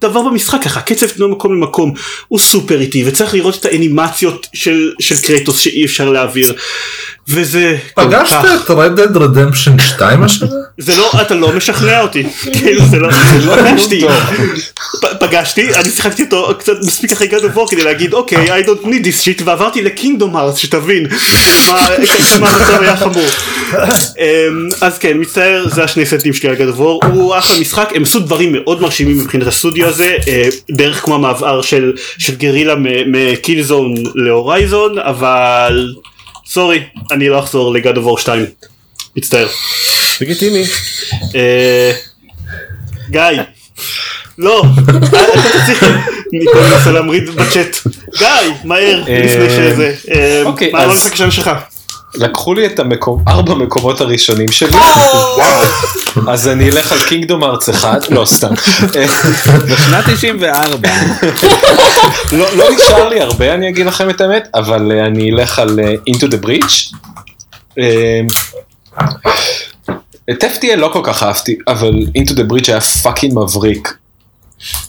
דבר במשחק ככה קצב תנועה מקום למקום הוא סופר איטי וצריך לראות את האנימציות של של קרייטוס שאי אפשר להעביר וזה פגשת כך- את Red Dead Redemption 2 השנה? זה לא, אתה לא משכנע אותי, כאילו זה לא, לא פגשתי, פגשתי, אני שיחקתי אותו קצת מספיק אחרי of War כדי להגיד אוקיי, I don't need this shit, ועברתי לקינגדום הארץ, שתבין מה כמה המצב היה חמור. אמ, אז כן, מצטער, זה השני סנטים שלי על of War, הוא אחלה משחק, הם עשו דברים מאוד מרשימים מבחינת הסטודיו הזה, אה, בערך כמו המעבר של של גרילה מקילזון להורייזון, אבל סורי, אני לא אחזור of War 2, מצטער. לגיטימי. אה, גיא, לא, אתה צריך, ניקול מנסה להמריד בצ'אט, גיא, מהר, אה, לפני שזה, אה, אוקיי, מה אז- המשחק השנה שלך? לקחו לי את המקום, ארבע מקומות הראשונים שלי, אז אני אלך על קינגדום ארץ אחד, לא סתם. בשנת 94. לא לא נשאר לי הרבה אני אגיד לכם את האמת, אבל אה, אני אלך על אה, Into the Breach. אה, את FTL לא כל כך אהבתי, אבל Into the Breach היה fucking מבריק.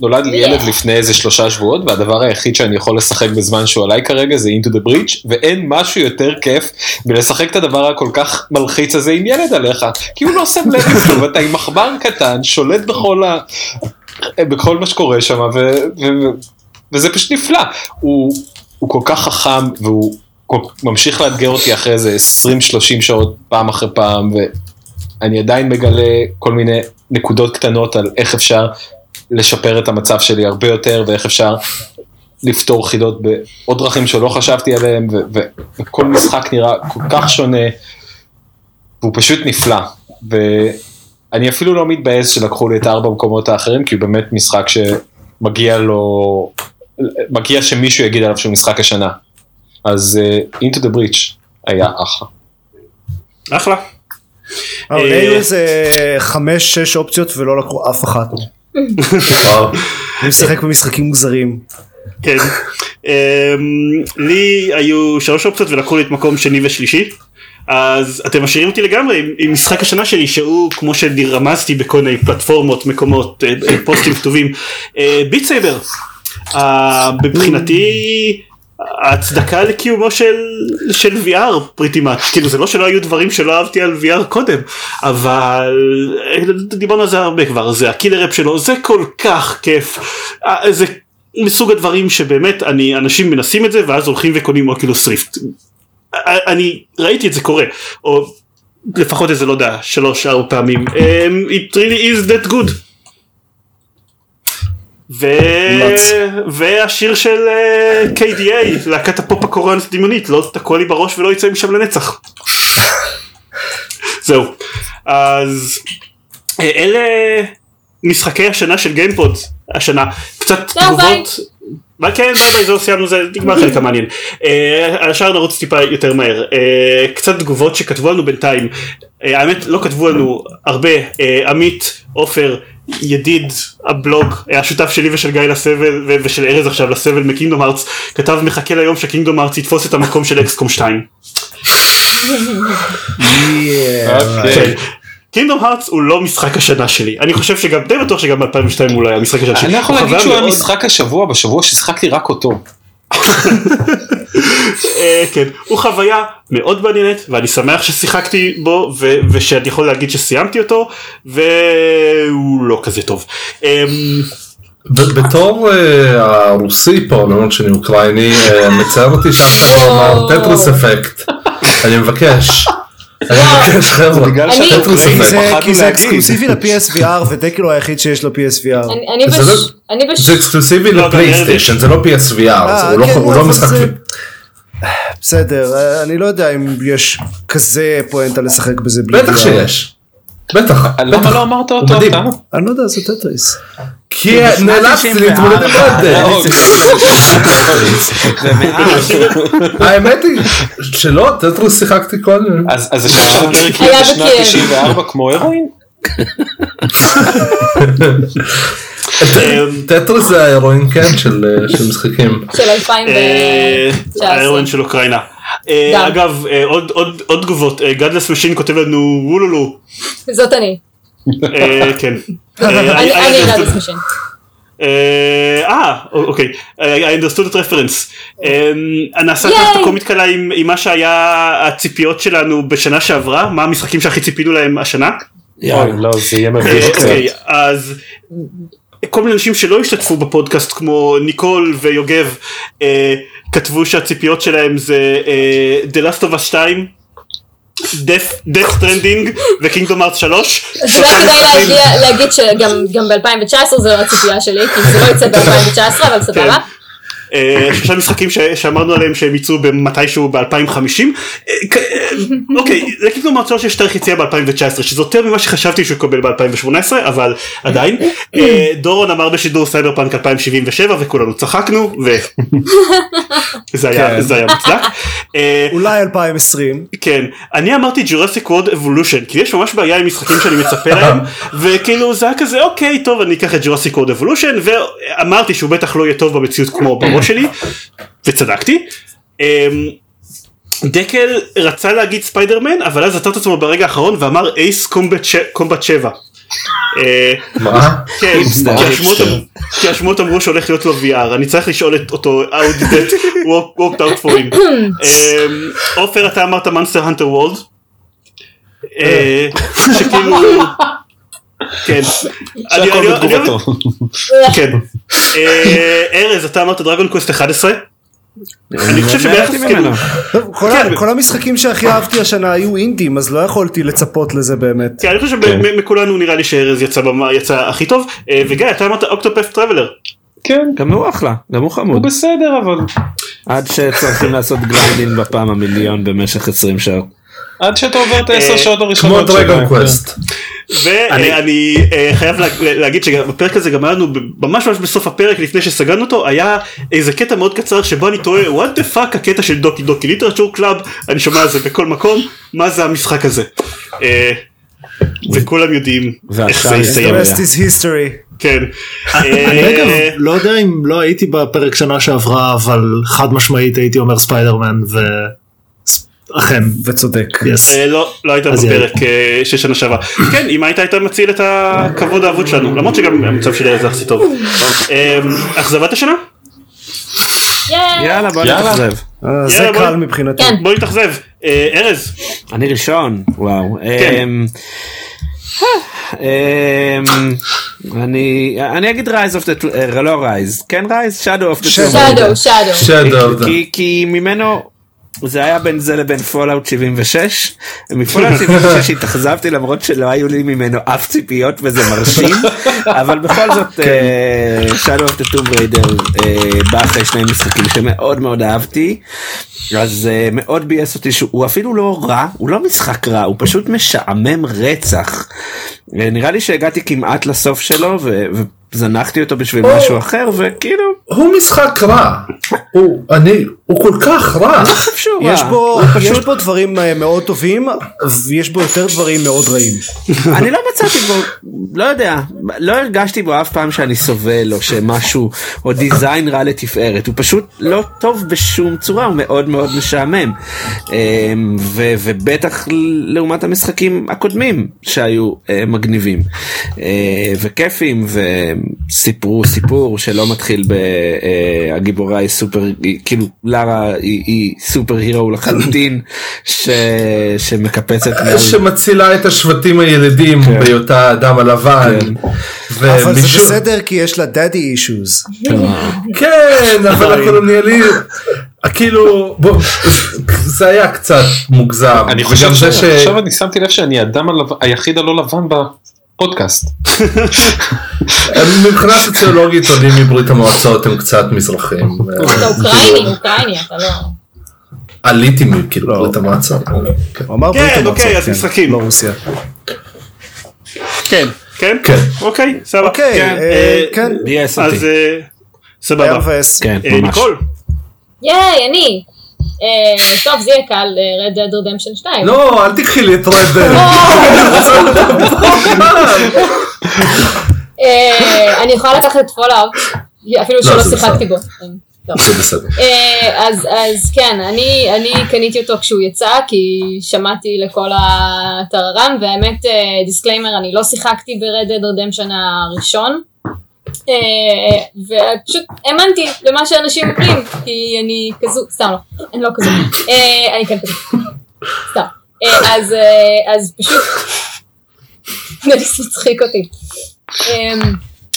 נולד לי ילד לפני איזה שלושה שבועות, והדבר היחיד שאני יכול לשחק בזמן שהוא עליי כרגע זה Into the Breach, ואין משהו יותר כיף מלשחק את הדבר הכל כך מלחיץ הזה עם ילד עליך, כי הוא לא שם לב לזה, ואתה עם עכבר קטן, שולט בכל ה... בכל מה שקורה שם, ו... ו... וזה פשוט נפלא. הוא, הוא כל כך חכם, והוא כל... ממשיך לאתגר אותי אחרי איזה 20-30 שעות פעם אחרי פעם, ואני עדיין מגלה כל מיני נקודות קטנות על איך אפשר לשפר את המצב שלי הרבה יותר, ואיך אפשר לפתור חידות בעוד דרכים שלא חשבתי עליהם, ו... ו... וכל משחק נראה כל כך שונה, והוא פשוט נפלא. ואני אפילו לא מתבאס שלקחו לי את הארבע מקומות האחרים, כי הוא באמת משחק שמגיע לו, מגיע שמישהו יגיד עליו שהוא משחק השנה. אז uh, Into the Breach היה אחלה. אחלה. אבל אה, היו איזה חמש שש אופציות ולא לקחו אף אחת. אני משחק במשחקים מוזרים. כן. אמ, לי היו שלוש אופציות ולקחו לי את מקום שני ושלישי. אז אתם משאירים אותי לגמרי עם, עם משחק השנה שלי שהוא כמו שרמזתי בכל מיני פלטפורמות מקומות אה, אה, פוסטים כתובים Beat Saber מבחינתי ההצדקה לקיומו של, של VR pretty much כאילו זה לא שלא היו דברים שלא אהבתי על VR קודם אבל אה, דיברנו על זה הרבה כבר זה ה killer app שלו זה כל כך כיף. אה, זה מסוג הדברים שבאמת אני אנשים מנסים את זה ואז הולכים וקונים אוקילוס ריפט. אני ראיתי את זה קורה או לפחות איזה לא יודע שלוש ארבע פעמים. um, it really is that good. ו... והשיר של uh, KDA להקת הפופ הקוריאנית הדמיונית לא תקוע לי בראש ולא יצא משם לנצח. זהו אז אה, אלה משחקי השנה של גיימפוד השנה קצת זהו, ביי. מה כן ביי ביי זהו סיימנו זה נגמר חלק המעניין. אה, על השאר נרוץ טיפה יותר מהר. אה, קצת תגובות שכתבו לנו בינתיים. אה, האמת לא כתבו לנו הרבה. עמית עופר ידיד הבלוג השותף שלי ושל גיא לסבל ושל ארז עכשיו לסבל מ Kingdom Hearts כתב מחכה ליום ש Kingdom Hearts יתפוס את המקום של XCOM 2. קינגדום הארץ הוא לא משחק השנה שלי אני חושב שגם די בטוח שגם ב2002 הוא לא היה משחק השנה שלי. אני יכול להגיד שהוא היה משחק השבוע, בשבוע ששיחקתי רק אותו. אה, כן, הוא חוויה מאוד מעניינת ואני שמח ששיחקתי בו ו- ושאני יכול להגיד שסיימתי אותו והוא לא כזה טוב. אמ, בתור אה, הרוסי פה, למרות שאני אוקראיני, אה, מצער אותי שאף אחד לא אמר טטריס אפקט. אני מבקש. כי זה. אקסקלוסיבי ל-PSVR ודקילו היחיד שיש לו PSVR. זה בש... לא- אני בש... זה אקסקלוסיבי לא, לפלייסטיישן, זה לא PSVR, זה- הוא לא- כן, לא משחק... בסדר, אה, אני לא יודע אם יש כזה פואנטה לשחק בזה בלי בטח VR. שיש. בטח. למה. לא אמרת אותו. אתה? אני לא יודע, זה טטריס. כי נאלצתי להתמודד עם. אוקיי. האמת היא שלא, טטריס שיחקתי כל מיני. אז אז השם של הפרק יהיה היה בשנת בכיף. 94 כמו הרואין? אמ, טטריס זה ההירואין כן של אה, של משחקים. של 2019. ההרואין של אוקראינה. אה. אגב אה, עוד- עוד עוד תגובות Godless Machine כותב לנו וולולו. זאת אני. אה, כן. אה, אני Godless Machine. אה, אה, אוקיי, I understood that reference. נעשה ייי. את הקומית קלה עם מה שהיה הציפיות שלנו בשנה שעברה, מה המשחקים שהכי ציפינו להם השנה. לא, זה יהיה מביך אה, קצת. אוקיי, אז כל מיני אנשים שלא השתתפו בפודקאסט כמו ניקול ויוגב אה, כתבו שהציפיות שלהם זה אה, The Last of Us 2, Death Death Stranding ו Kingdom Hearts 3. אז רק כדאי להגיד שגם גם ב-2019 זו לא הציפייה שלי, כי זה לא יצא ב-2019, אבל סבבה. אה, שלושה משחקים שאמרנו עליהם שהם יצאו במתישהו ב-2050. אוקיי, ל Kingdom Hearts 3 יש תאריך יציאה ב-2019 שזה יותר ממה שחשבתי שהוא יקבל ב-2018 אבל עדיין. אה, דורון אמר בשידור סייבר פאנק 2077 וכולנו צחקנו וזה היה כן. זה היה מוצדק. אה, אולי 2020. כן, אני אמרתי Jurassic World Evolution, כי יש ממש בעיה עם משחקים שאני מצפה להם, וכאילו זה היה כזה אוקיי טוב אני אקח את Jurassic World Evolution, ואמרתי שהוא בטח לא יהיה טוב במציאות כמו בראש שלי, וצדקתי. אמ, דקל רצה להגיד ספיידרמן, אבל אז עצר את עצמו ברגע האחרון ואמר Ace Combat 7. אה, מה? כן? כי השמועות אמרו- שהולך להיות לו VR, אני צריך לשאול את אותו how did that work- worked out for him. אמ, עופר אתה אמרת Monster Hunter World. שכאילו, כן, שהכל בתגובתו. כן, אה, ארז אתה אמרת Dragon Quest 11, אני חושב שביחס כאילו, ממנו. טוב, כל כן. כל המשחקים שהכי אהבתי השנה היו אינדים אז לא יכולתי לצפות לזה באמת. כן, אני חושב שמכולנו נראה לי שארז יצא במה- יצא הכי טוב, אה, וגיא אתה אמרת Octopath Traveler, כן, גם הוא אחלה, גם הוא הוא חמוד. בסדר אבל עד שצריכים לעשות grinding בפעם המיליון במשך 20 שעות. עד שאתה עובר את אה, העשר שעות כמו הראשונות Dragon שלו. Quest. ואני אה, חייב לה- להגיד שבפרק הזה גם היה לנו ממש ממש בסוף הפרק לפני שסגרנו אותו היה איזה קטע מאוד קצר שבו אני תוהה what the fuck הקטע של Doki Doki Literature Club אני שומע על זה בכל מקום מה זה המשחק הזה. אה, וכולם יודעים איך זה The יסתיים. rest is history. כן. אני אגב אה, לא יודע אם לא הייתי בפרק שנה שעברה אבל חד משמעית הייתי אומר ספיידרמן ואכן וצודק. אה, לא, לא היית בפרק אה, של שנה שעברה. כן, אם היית היית מציל את הכבוד האבוד שלנו, למרות שגם המצב שלי היה יחסית טוב. אה, אכזבת השנה? יאללה בוא. נתאכזב. אה, זה. קל מבחינתי. כן. בוא נתאכזב. אה, ארז, אני ראשון, וואו. כן. אמ, אמ, אני אני אגיד Rise of the לא Rise כן Rise Shadow of the Shadow, Shadow. כי ממנו זה היה בין זה לבין Fallout 76 מ Fallout 76 התאכזבתי למרות שלא היו לי ממנו אף ציפיות וזה מרשים. אבל בכל זאת Shadow of the Tomb Raider בא אחרי שני משחקים שמאוד מאוד אהבתי. אז אה, מאוד ביאס אותי שהוא אפילו לא רע הוא לא משחק רע הוא פשוט משעמם רצח. אה, נראה לי שהגעתי כמעט לסוף שלו ו- וזנחתי אותו בשביל משהו אחר וכאילו הוא משחק רע. הוא אני הוא כל כך רע. לא. יש בו, הוא יש בו דברים אה, מאוד טובים ויש בו יותר דברים מאוד רעים. אני לא מצאתי בו, לא יודע, לא הרגשתי בו אף פעם שאני סובל או שמשהו, או דיזיין רע לתפארת, הוא פשוט לא טוב בשום צורה, הוא מאוד מאוד משעמם. אמ, ו- ובטח לעומת המשחקים הקודמים שהיו אה, מגניבים אה, וכיפים וסיפרו סיפור שלא מתחיל בהגיבורה היא סופר, כאילו לארה היא, היא סופר הירו לחלוטין ש- שמקפצת שמצילה את השבטים הילידים בהיותה האדם הלבן. אבל זה בסדר כי יש לה daddy issues. כן אבל הקולוניאלי כאילו בוא, זה היה קצת מוגזם. אני חושב ש- שעכשיו אני שמתי לב שאני האדם הלבן- היחיד הלא לבן בפודקאסט. מבחינה סוציולוגית עולים מברית המועצות הם קצת מזרחים. אתה אוקראיני, אוקראיני, אתה לא... עליתי מכאילו ברית המועצות. כן. כן, ברית המועצות, אוקיי, אז כן, משחקים. לא רוסיה. כן, כן, כן. אוקיי, סבבה. אוקיי, כן, אה, אה, כן. אז אה, סבבה. כן, ממש. ניקול, ייי, אני. אה, טוב, זה יהיה קל, אה, Red Dead Redemption 2. לא אל תקחי לי את Red Dead. אה, אני יכולה לקחת את Fallout, אפילו לא, שלא שיחקתי בו. אז, כן, אני, קניתי אותו כשהוא יצא, כי שמעתי לכל הטררם, והאמת, disclaimer, אני לא שיחקתי ב-Red Dead Redemption הראשון, ופשוט האמנתי למה שאנשים אומרים, כי אני כזו, סתם לא, אני לא כזו, אה, אני כן כזו, סתם. אה, אז, אה, פשוט, נליס מצחיק אותי. אה,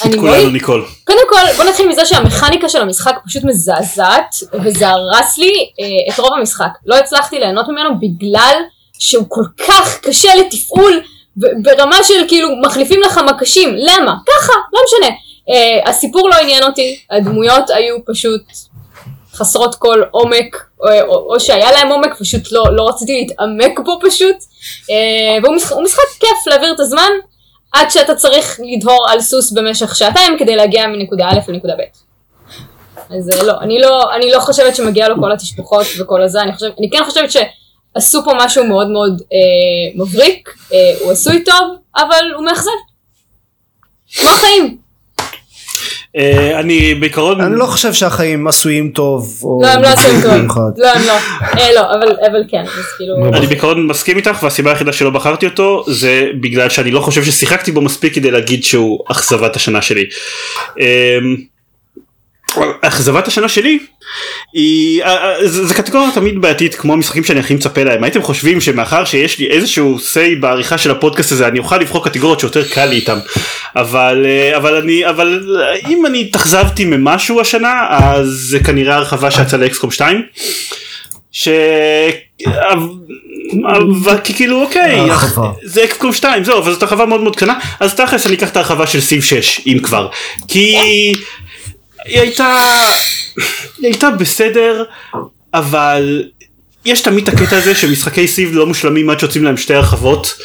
אני כולנו מאוד, ניקול. קודם כל בוא נתחיל מזה שהמכניקה של המשחק פשוט מזעזעת וזה הרס לי אה, את רוב המשחק. לא הצלחתי ליהנות ממנו בגלל שהוא כל כך קשה לתפעול ברמה של כאילו מחליפים לך מקשים. למה? ככה, לא משנה. אה, הסיפור לא עניין אותי, הדמויות היו פשוט חסרות כל עומק, או, או, או שהיה להם עומק, פשוט לא, לא רציתי להתעמק בו פשוט. אה, והוא משחק, משחק כיף להעביר את הזמן, עד שאתה צריך לדהור על סוס במשך שעתיים כדי להגיע מנקודה א' לנקודה ב'. אז אה, לא, אני לא, אני לא חושבת שמגיע לו כל התשבחות וכל הזה, אני, חושב, אני כן חושבת שעשו פה משהו מאוד מאוד אה, מבריק, אה, הוא עשוי טוב, אבל הוא מאכזב. כמו החיים. אה, אני בעיקרון, אני לא חושב שהחיים עשויים טוב. לא, הם לא עשויים טוב. לא, הם לא. אה, לא, אבל, אבל כן, כאילו... אני בעיקרון מסכים איתך והסיבה היחידה שלא בחרתי אותו זה בגלל שאני לא חושב ששיחקתי בו מספיק כדי להגיד שהוא אכזבת השנה שלי. אכזבת השנה שלי היא אה, אה, זה זה קטגוריה תמיד בעייתית כמו המשחקים שאני הכי מצפה להם. הייתם חושבים שמאחר שיש לי איזשהו say בעריכה של הפודקאסט הזה אני אוכל לבחור קטגוריות שיותר קל לי איתם. אבל אה, אבל אני אבל אם אני התאכזבתי ממשהו השנה אז זה כנראה הרחבה שיצאה לאקסקום 2 ש... אבל כאילו אוקיי. זה אקסקום 2 זהו אבל זאת הרחבה מאוד מאוד קטנה. אז תכלס אני אקח את ההרחבה של סיב 6 אם כבר. כי היא הייתה היא הייתה בסדר אבל יש תמיד את הקטע הזה שמשחקי סיב לא מושלמים עד שיוצאים להם שתי הרחבות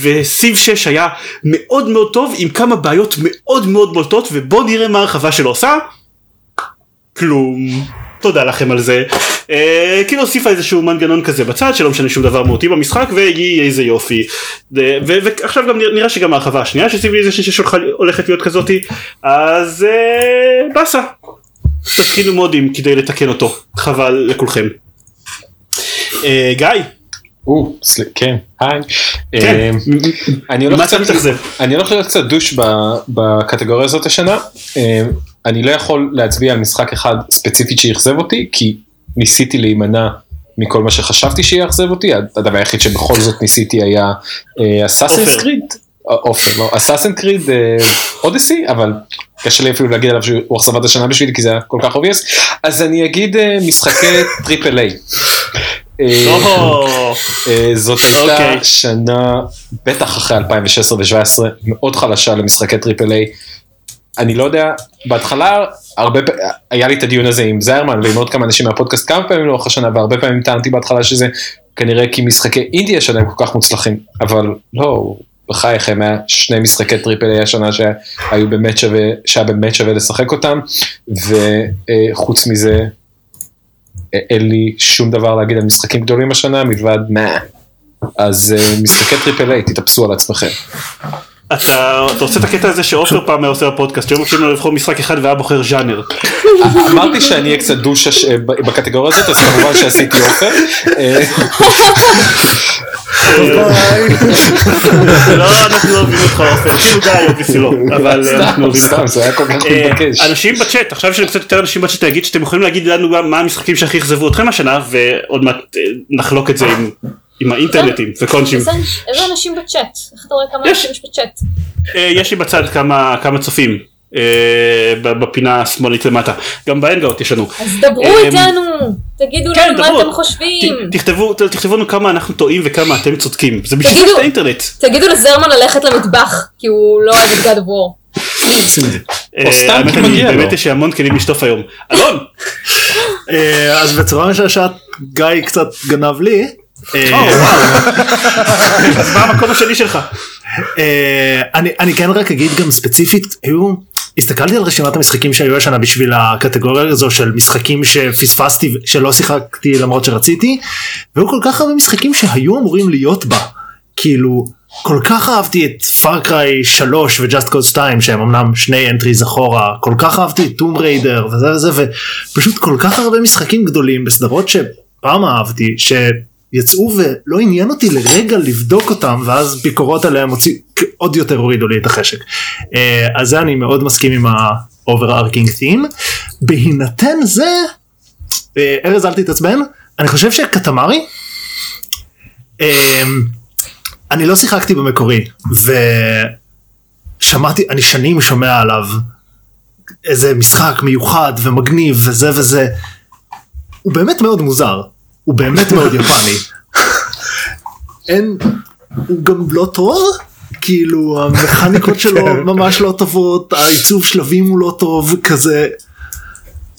וסיב 6 היה מאוד מאוד טוב עם כמה בעיות מאוד מאוד בולטות ובוא נראה מה ההרחבה שלו עושה כלום. תודה לכם על זה. אה, כאילו הוסיפה איזשהו מנגנון כזה בצד שלא משנה שום דבר מהותי במשחק והיא איזה יופי. ועכשיו גם נראה שגם ההרחבה השנייה של Civilization שהולכת להיות כזאתי אז אה, באסה. תתחילו מודים כדי לתקן אותו חבל לכולכם. אה, גיא. או, כן, היי. כן. אה, אני הולך מה אתה מתאכזב? אני הולך להיות קצת douche בקטגוריה הזאת השנה. אה, אני לא יכול להצביע על משחק אחד ספציפית שאכזב אותי, כי ניסיתי להימנע מכל מה שחשבתי שיאכזב אותי, הדבר היחיד שבכל זאת ניסיתי היה Assassin's עופר. Creed. עופר, לא, Assassin's Creed Odyssey, אבל קשה לי אפילו להגיד עליו שהוא אכזבת השנה בשבילי, כי זה היה כל כך obvious. אז אני אגיד אה, משחקי triple A. אה, אה, זאת הייתה אוקיי. שנה, בטח אחרי 2016 ו-2017, מאוד חלשה למשחקי triple A. אני לא יודע, בהתחלה הרבה פעמים, היה לי את הדיון הזה עם זיירמן ועם עוד כמה אנשים מהפודקאסט כמה פעמים לאורך השנה, והרבה פעמים טענתי בהתחלה שזה כנראה כי משחקי אינדי השנה הם כל כך מוצלחים, אבל לא, בחייכם היה שני משחקי triple A השנה שהיו באמת שווה, שהיה באמת שווה לשחק אותם, וחוץ מזה, אין לי שום דבר להגיד על משחקים גדולים השנה מלבד מה. אז אה, משחקי triple A, תתאפסו על עצמכם. אתה אתה עושה את הקטע הזה שעופר פעם היה עושה בפודקאסט שהיו מבקשים לו לבחור משחק אחד והיה בוחר ז'אנר. אמרתי שאני אהיה קצת douche הש- אה, בקטגוריה הזאת, אז כמובן שעשיתי עופר. אה, לא אנחנו לא אוהבים אותך עופר כאילו גיא obviously לא אבל אנחנו אוהבים אותך. אנשים בצ'אט עכשיו שיש קצת יותר אנשים בצ'אט להגיד שאתם יכולים להגיד לנו מה המשחקים שהכי אכזבו אתכם השנה ועוד מעט אה, נחלוק את זה עם- עם האינטרנטים וקונצ'ים. איזה אנשים בצ'אט? איך אתה רואה כמה יש. אנשים יש בצ'אט? אה, יש לי בצד כמה כמה צופים אה, בפינה השמאלית למטה גם באנגאוט יש לנו. אז דברו אמ, איתנו, תגידו כן, לנו מה דברו. אתם חושבים. תכתבו לנו כמה אנחנו טועים וכמה אתם צודקים זה בשביל תגידו- זה האינטרנט. תגידו לזרמן ללכת למטבח, כי הוא לא אוהב את War. אה, סתם כי מגיע לו. באמת יש המון כלים לשטוף היום. אלון! אה, אז בצורה משעשעת גיא קצת גנב לי. אה, אז מה המקום השני שלך? אה, אני אני כן רק אגיד גם ספציפית היו הסתכלתי על רשימת המשחקים שהיו השנה בשביל הקטגוריה הזו של משחקים שפספסתי שלא שיחקתי למרות שרציתי והיו כל כך הרבה משחקים שהיו אמורים להיות בה כאילו כל כך אהבתי את Far Cry 3 ו Just Cause 2 שהם אמנם שני entries אחורה כל כך אהבתי את Tomb Raider וזה וזה ופשוט כל כך הרבה משחקים גדולים בסדרות שפעם אהבתי ש... יצאו ולא עניין אותי לרגע לבדוק אותם ואז ביקורות עליהם הוציא, עוד יותר הורידו לי את החשק. אה, אז זה אני מאוד מסכים עם ה-overarching theme. בהינתן זה, אה, ארז אל תתעצבן, אני חושב שקטמרי, אה, אני לא שיחקתי במקורי ושמעתי, אני שנים שומע עליו איזה משחק מיוחד ומגניב וזה וזה. הוא באמת מאוד מוזר, הוא באמת מאוד יפני. אין, הוא גם לא טוב, כאילו המכניקות שלו ממש לא טובות, העיצוב שלבים הוא לא טוב, כזה.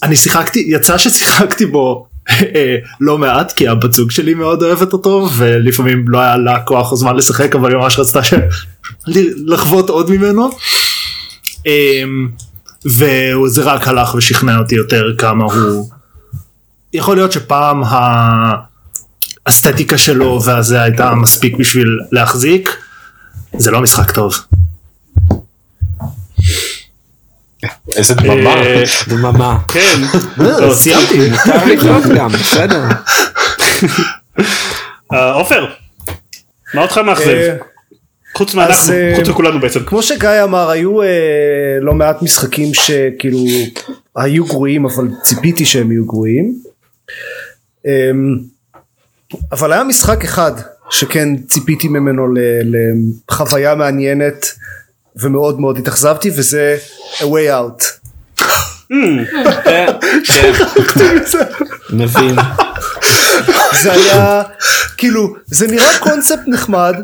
אני שיחקתי, יצא ששיחקתי בו אה, לא מעט כי הבת זוג שלי מאוד אוהבת אותו ולפעמים לא היה לה כוח או זמן לשחק אבל היא ממש רצתה. לחוות עוד ממנו. אמ, וזה רק הלך ושכנע אותי יותר כמה הוא יכול להיות שפעם האסתטיקה שלו והזה הייתה מספיק בשביל להחזיק זה לא משחק טוב. איזה דממה. אה, דממה. כן. אה, סיימתי. מותר לקנות גם, בסדר. אה, עופר, מה אותך מאכזב? אה, חוץ מאנחנו, חוץ מכולנו בעצם. כמו שגיא אמר היו לא מעט משחקים שכאילו היו גרועים אבל ציפיתי שהם יהיו גרועים. אה, אבל היה משחק אחד שכן ציפיתי ממנו לחוויה מעניינת ומאוד מאוד התאכזבתי וזה a way out. כן, כן. מבין. זה היה כאילו זה נראה קונספט נחמד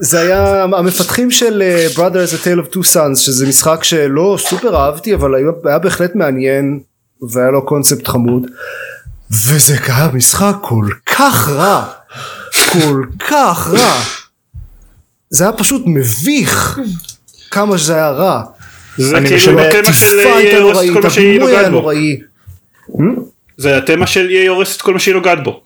זה היה המפתחים של אה, brothers a tale of two sons שזה משחק שלא סופר אהבתי אבל היה בהחלט מעניין והיה לו קונספט חמוד וזה היה משחק כל כך רע כל כך רע זה היה פשוט מביך כמה שזה היה רע זה אני כאילו משנה- התקיפה הייתה נוראית הבימוי היה. נוראי זה התמה של EA הורסת כל מה שהיא נוגעת בו.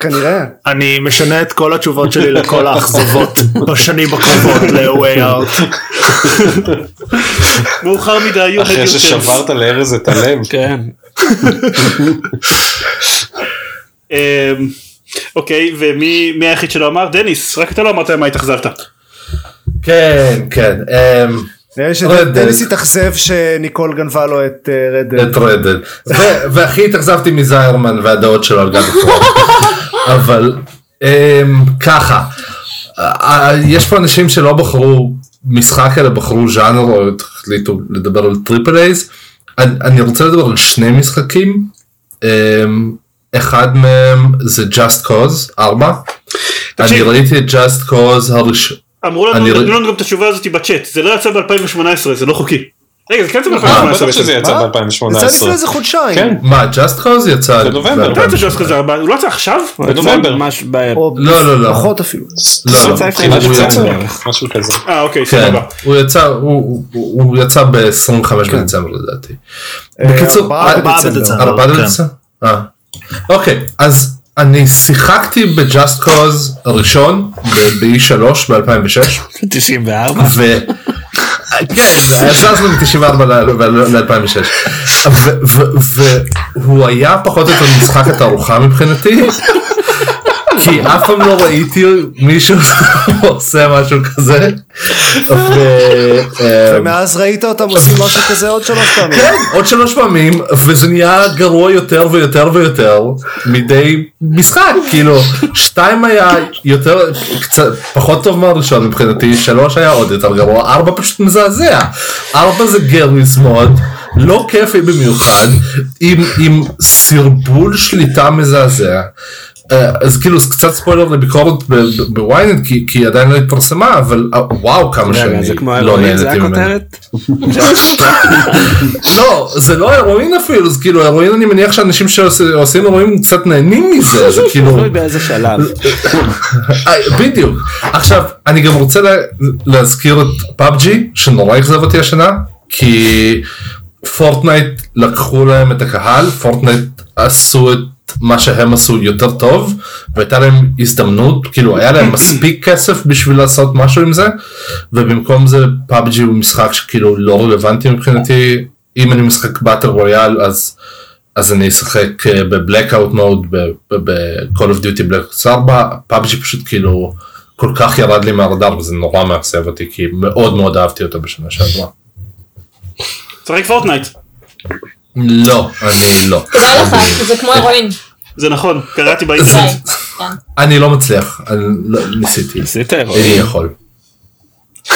כנראה אני משנה את כל התשובות שלי לכל האכזבות בשנים הקרובות ל-way out. מאוחר מדי, you had אחרי. ששברת לארז את הלב. כן. אמ, אוקיי, ומי מי היחיד שלא אמר? דניס, רק אתה לא אמרת מה התאכזבת. כן, כן. אמ, Dead. התאכזב שניקול גנבה לו את Red Dead את Red Dead. והכי התאכזבתי מזיירמן והדעות שלו על God of War. אבל אמ, ככה, אה, יש פה אנשים שלא בחרו משחק אלא בחרו ז'אנר או החליטו לדבר על triple A's. אני אני רוצה לדבר על שני משחקים. אמ, אחד מהם זה Just Cause 4. אני. ראיתי את Just Cause הראשון. אמרו לנו, אני לנו גם את התשובה הזאת בצ'אט, זה לא יצא ב-2018, זה לא חוקי. רגע, זה כן יצא אה, ב-2018 בטח שזה. יצא מה? ב-2018. יצא לפני איזה חודשיים כן, מה, Just Cause יצא בנובמבר. הוא לא יצא עכשיו? בנובמבר. לא, לא, לא. פחות אפילו לא, חודשיים דצמבר. בערך. משהו כזה. אה אוקיי, כן, סבבה. הוא יצא, הוא, הוא, הוא יצא ב-25 בדצמבר לדעתי. בקיצור, ארבעה אה, ארבעה בדצמבר. בדצמבר. ארבעה כן. בדצמבר? אה. אוקיי, אז אני שיחקתי ב-Just Cause הראשון ב-E3 ב-2006 94. כן, זזנו מ-94 ל-2006 והוא היה פחות או יותר משחק התערוכה מבחינתי כי אף פעם לא ראיתי מישהו עושה משהו כזה. אה, ומאז ראית אותם עושים משהו כזה עוד שלוש פעמים כן, עוד שלוש פעמים, וזה נהיה גרוע יותר ויותר ויותר מדי משחק, כאילו, שתיים היה יותר, קצת פחות טוב מהראשון מבחינתי, שלוש היה עוד יותר גרוע, ארבע פשוט מזעזע, ארבע זה גרליס מוד, לא כיפי במיוחד, עם, עם סרבול שליטה מזעזע. אה, אז כאילו זה קצת ספוילר לביקורת בוויינט כי, היא עדיין לא התפרסמה אבל אה, וואו כמה שאני לא ממנו. הכותרת? לא, זה לא הרואין אפילו, זה כאילו הרואין אני מניח שאנשים שעושים הרואין קצת נהנים מזה, זה כאילו, באיזה שלב. אה, בדיוק. עכשיו, אני גם רוצה לה- להזכיר את PUBG, שנורא אכזב אותי השנה, כי Fortnite לקחו להם את הקהל, Fortnite עשו את מה שהם עשו יותר טוב, והייתה להם הזדמנות, כאילו היה להם מספיק כסף בשביל לעשות משהו עם זה, ובמקום זה PUBG הוא משחק שכאילו לא רלוונטי מבחינתי, אם אני משחק battle royale אז אז אני אשחק אה, ב Blackout mode ב-Call of Duty Black Ops 4 PUBG פשוט כאילו כל כך ירד לי מהרדאר וזה נורא מאכזב אותי כי מאוד מאוד אהבתי אותו בשנה שעברה. תשחק Fortnite. לא אני לא. כדאי לך, זה כמו הרואין. זה נכון, קראתי. באינטרנט. כן. אני לא מצליח אני לא, ניסיתי. איני הרואין. יכול.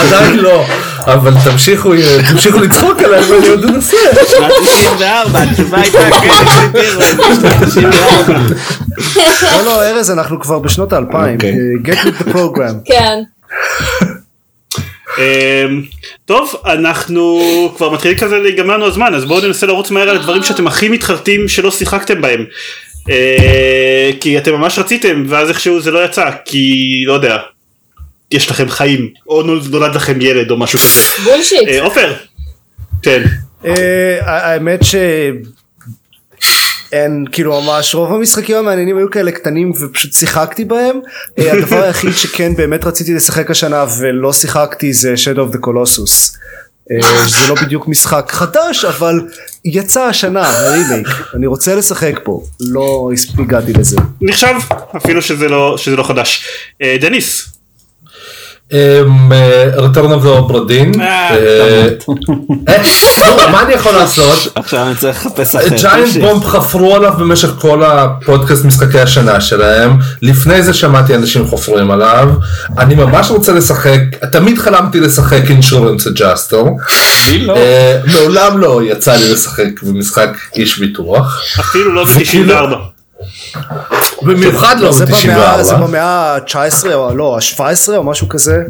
עדיין לא אבל תמשיכו תמשיכו לצחוק עליי ואני עוד אנסה. שנת 94, התשובה הייתה כן, בשנת 94. לא לא ארז אנחנו כבר בשנות האלפיים. אוקיי. אה, get with the program. כן. אמ, טוב, אנחנו כבר מתחילים כזה להיגמר לנו הזמן, אז בואו ננסה לרוץ מהר על הדברים שאתם הכי מתחרטים שלא שיחקתם בהם. אה, כי אתם ממש רציתם, ואז איכשהו זה לא יצא, כי לא יודע, יש לכם חיים, או נולד לכם ילד או משהו כזה. בולשיט. אה, עופר. כן. אה, האמת ש... אין כאילו ממש רוב המשחקים המעניינים היו כאלה קטנים ופשוט שיחקתי בהם אה, הדבר היחיד שכן באמת רציתי לשחק השנה ולא שיחקתי זה Shadow of the Colossus אה, שזה לא בדיוק משחק חדש אבל יצא השנה הרימייק אני רוצה לשחק פה לא הגעתי לזה נחשב, אפילו שזה לא, שזה לא חדש. אה, דניס. אמ, the Obra Dinn. אה, אה, אה, נו, מה אני יכול לעשות? עכשיו אני צריך לחפש אחר. Giant Bomb חפרו עליו במשך כל הפודקאסט משחקי השנה שלהם לפני זה שמעתי אנשים חופרים עליו אני ממש רוצה לשחק תמיד חלמתי לשחק insurance adjuster לא? מעולם לא יצא לי לשחק במשחק איש ביטוח אפילו לא וכאילו- ב-94. במיוחד לא זה במאה זה ב-94 במאה ה-19 או לא ה-17 או משהו כזה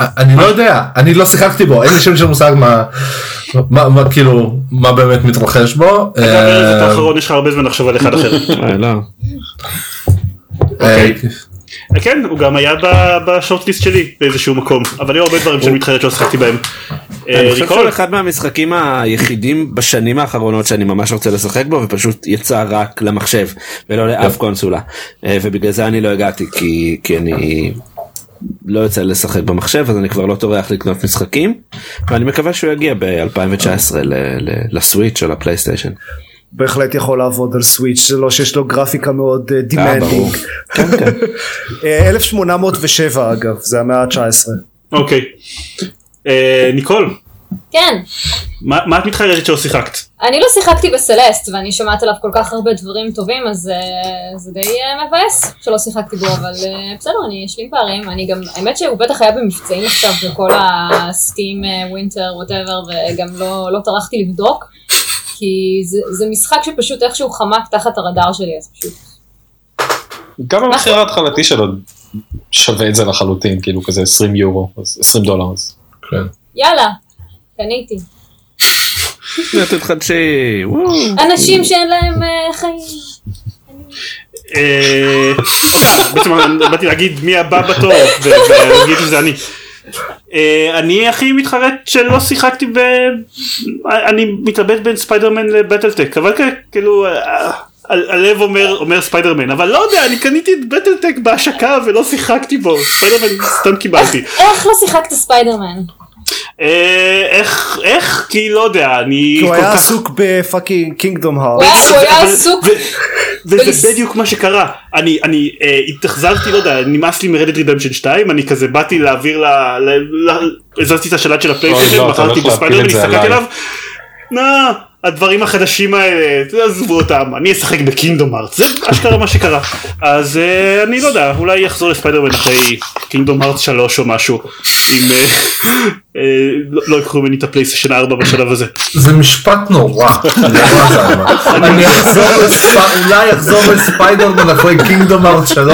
אני לא יודע אני לא שיחקתי בו אין לי שם של מושג מה מה מה, כאילו מה באמת מתרחש בו. אתה אומר את אה, האחרון, יש לך הרבה זמן לחשוב על אחד אחר. אה. אה, כן, הוא גם היה ב shortlist שלי באיזשהו מקום, אבל היו הרבה דברים שאני מתחרט שלא שיחקתי בהם. אה, אני חושב ניקול? שהוא אחד מהמשחקים היחידים בשנים האחרונות שאני ממש רוצה לשחק בו ופשוט יצא רק למחשב ולא לאף קונסולה אה, ובגלל זה אני לא הגעתי כי כי אני לא יוצא לשחק במחשב אז אני כבר לא טורח לקנות משחקים ואני מקווה שהוא יגיע ב-2019 ל Switch או ל PlayStation. בהחלט יכול לעבוד על Switch זה לא שיש לו גרפיקה מאוד אה, demanding. ברור. כן, כן. 1807 אגב זה המאה ה-19. אוקיי. אה, ניקול, כן. מה את מתחרטת שלא שיחקת? אני לא שיחקתי ב Celeste ואני שומעת עליו כל כך הרבה דברים טובים אז אה, זה די אה, מבאס שלא שיחקתי בו אבל אה, בסדר אני אשלים פערים אני גם האמת שהוא בטח היה במבצעים עכשיו בכל ה Steam winter whatever וגם לא, לא טרחתי לבדוק כי זה, זה משחק שפשוט איכשהו חמק תחת הרדאר שלי אז פשוט גם המחיר ההתחלתי שלו שווה את זה לחלוטין, כאילו כזה 20 יורו, אז 20 דולר. אז. כן. יאללה קניתי תתחדשי. וואו. אנשים שאין להם אה, חיים אה, אוקיי, בעצם באתי להגיד מי הבא בתור ולהגיד שזה אני. אה, אני הכי מתחרט שלא שיחקתי ב... אני מתלבט בין ספיידרמן לבטלטק אבל כ- כאילו אה, הלב אומר אומר ספיידרמן אבל לא יודע אני קניתי את בטלטק בהשקה ולא שיחקתי בו ספיידרמן סתם קיבלתי. איך לא שיחקת ספיידרמן? אה, איך איך כי לא יודע אני כי הוא כל היה כך- עסוק בפאקינג קינגדום הוא הארט. היה- הוא היה עסוק וזה בלס- בדיוק מה שקרה אני אני אה, התאכזבתי לא יודע נמאס לי מרדת רידמפשן 2 אני כזה באתי להעביר ל... ל- ל- הזזתי את השלט של הפלייסטיישן לא, בחרתי להפיל בספיידרמן את זה הסתכלתי. עליו. נה, הדברים החדשים האלה תעזבו אותם אני אשחק בקינגדום ארץ זה אשכרה מה שקרה אז אה, אני לא יודע אולי אחזור לספיידרמן אחרי קינגדום ארץ 3 או משהו אם אה, אה, לא- לא ייקחו ממני את הפלייסטיישן 4 בשלב הזה. זה משפט נורא. אני אולי אחזור לספיידרמן אחרי קינגדום ארט 3,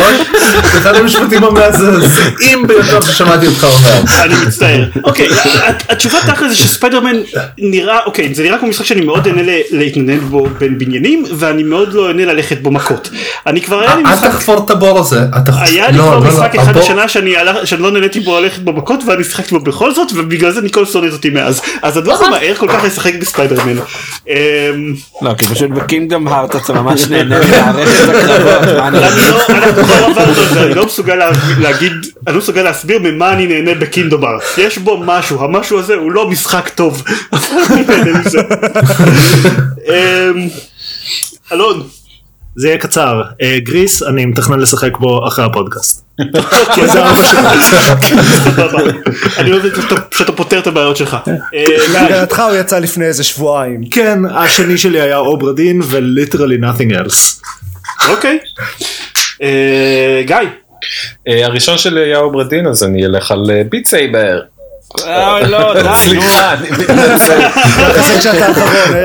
זה אחד המשפטים המזעזעים ביותר ששמעתי אותך אומר. אני מצטער. אוקיי, התשובה תכל'ס זה שספיידרמן נראה, אוקיי, זה נראה כמו משחק שאני מאוד אהנה להתנדנד בו בין בניינים, ואני מאוד לא אהנה ללכת בו מכות. אני כבר היה לי אל משחק, תחפור את הבור הזה. היה לי לא, כבר לא, לא, משחק אחד השנה שאני לא נהניתי בו ללכת בו מכות, ואני שיחקתי בו בכל זאת, ובגלל זה ניקול שונאת אותי מאז. אז את לא יכולה מהר כל כך לשחק בספיידרמן. אמ, לא כי פשוט בקינגדום הארט אתה ממש נהנה הקרבות. אני אני לא, זה, אני לא מסוגל לה- להגיד, אני לא מסוגל להסביר ממה אני נהנה ב Kingdom Hearts. יש בו משהו, המשהו הזה הוא לא משחק טוב. אבל אני נהנה מזה. אמ, זה יהיה קצר. אה, Gris, אני מתכנן לשחק בו אחרי הפודקאסט. כי זה ארבע שעות. סבבה. אני אוהב שאתה- פותר את הבעיות שלך. אה, להגנתך הוא יצא לפני איזה שבועיים. כן, השני שלי היה Obra Dinn ו literally nothing else. אוקיי. אה, גיא. הראשון שלי הוא Obra Dinn אז אני אלך על Beat Saber. לא, די, נו. סליחה.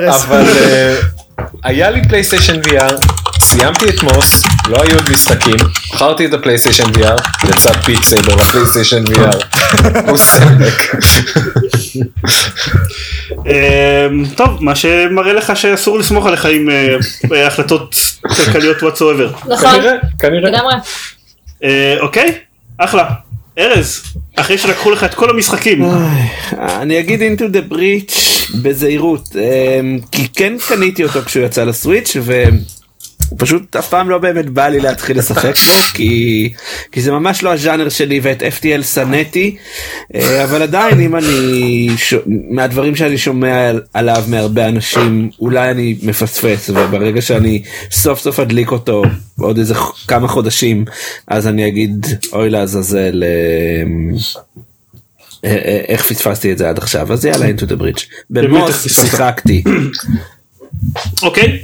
אבל היה לי פלייסטיישן VR, סיימתי את Moss, לא היו עוד משחקים, בחרתי את הפלייסטיישן VR, יצא Beat Saber לפלייסטיישן VR. הוא סלק. אה, טוב, מה שמראה לך שאסור לסמוך עליך עם אה, החלטות כלכליות whatsoever. נכון, כנראה, כנראה. לגמרי. אה, אוקיי, אחלה. ארז, אחרי שלקחו לך את כל המשחקים. אני אגיד into the breach בזהירות אמ, כי כן קניתי אותו כשהוא יצא לסוויץ' ופשוט אף פעם לא באמת בא לי להתחיל לשחק בו כי כי זה ממש לא הז'אנר שלי ואת FTL שנאתי אה, אבל עדיין אם אני ש... מהדברים שאני שומע על- עליו מהרבה אנשים אולי אני מפספס וברגע שאני סוף סוף אדליק אותו עוד איזה כמה חודשים אז אני אגיד אוי לעזאזל. אה, אה, איך פספסתי את זה עד עכשיו אז יאללה into the bridge. במוס? שיחקתי. אוקיי.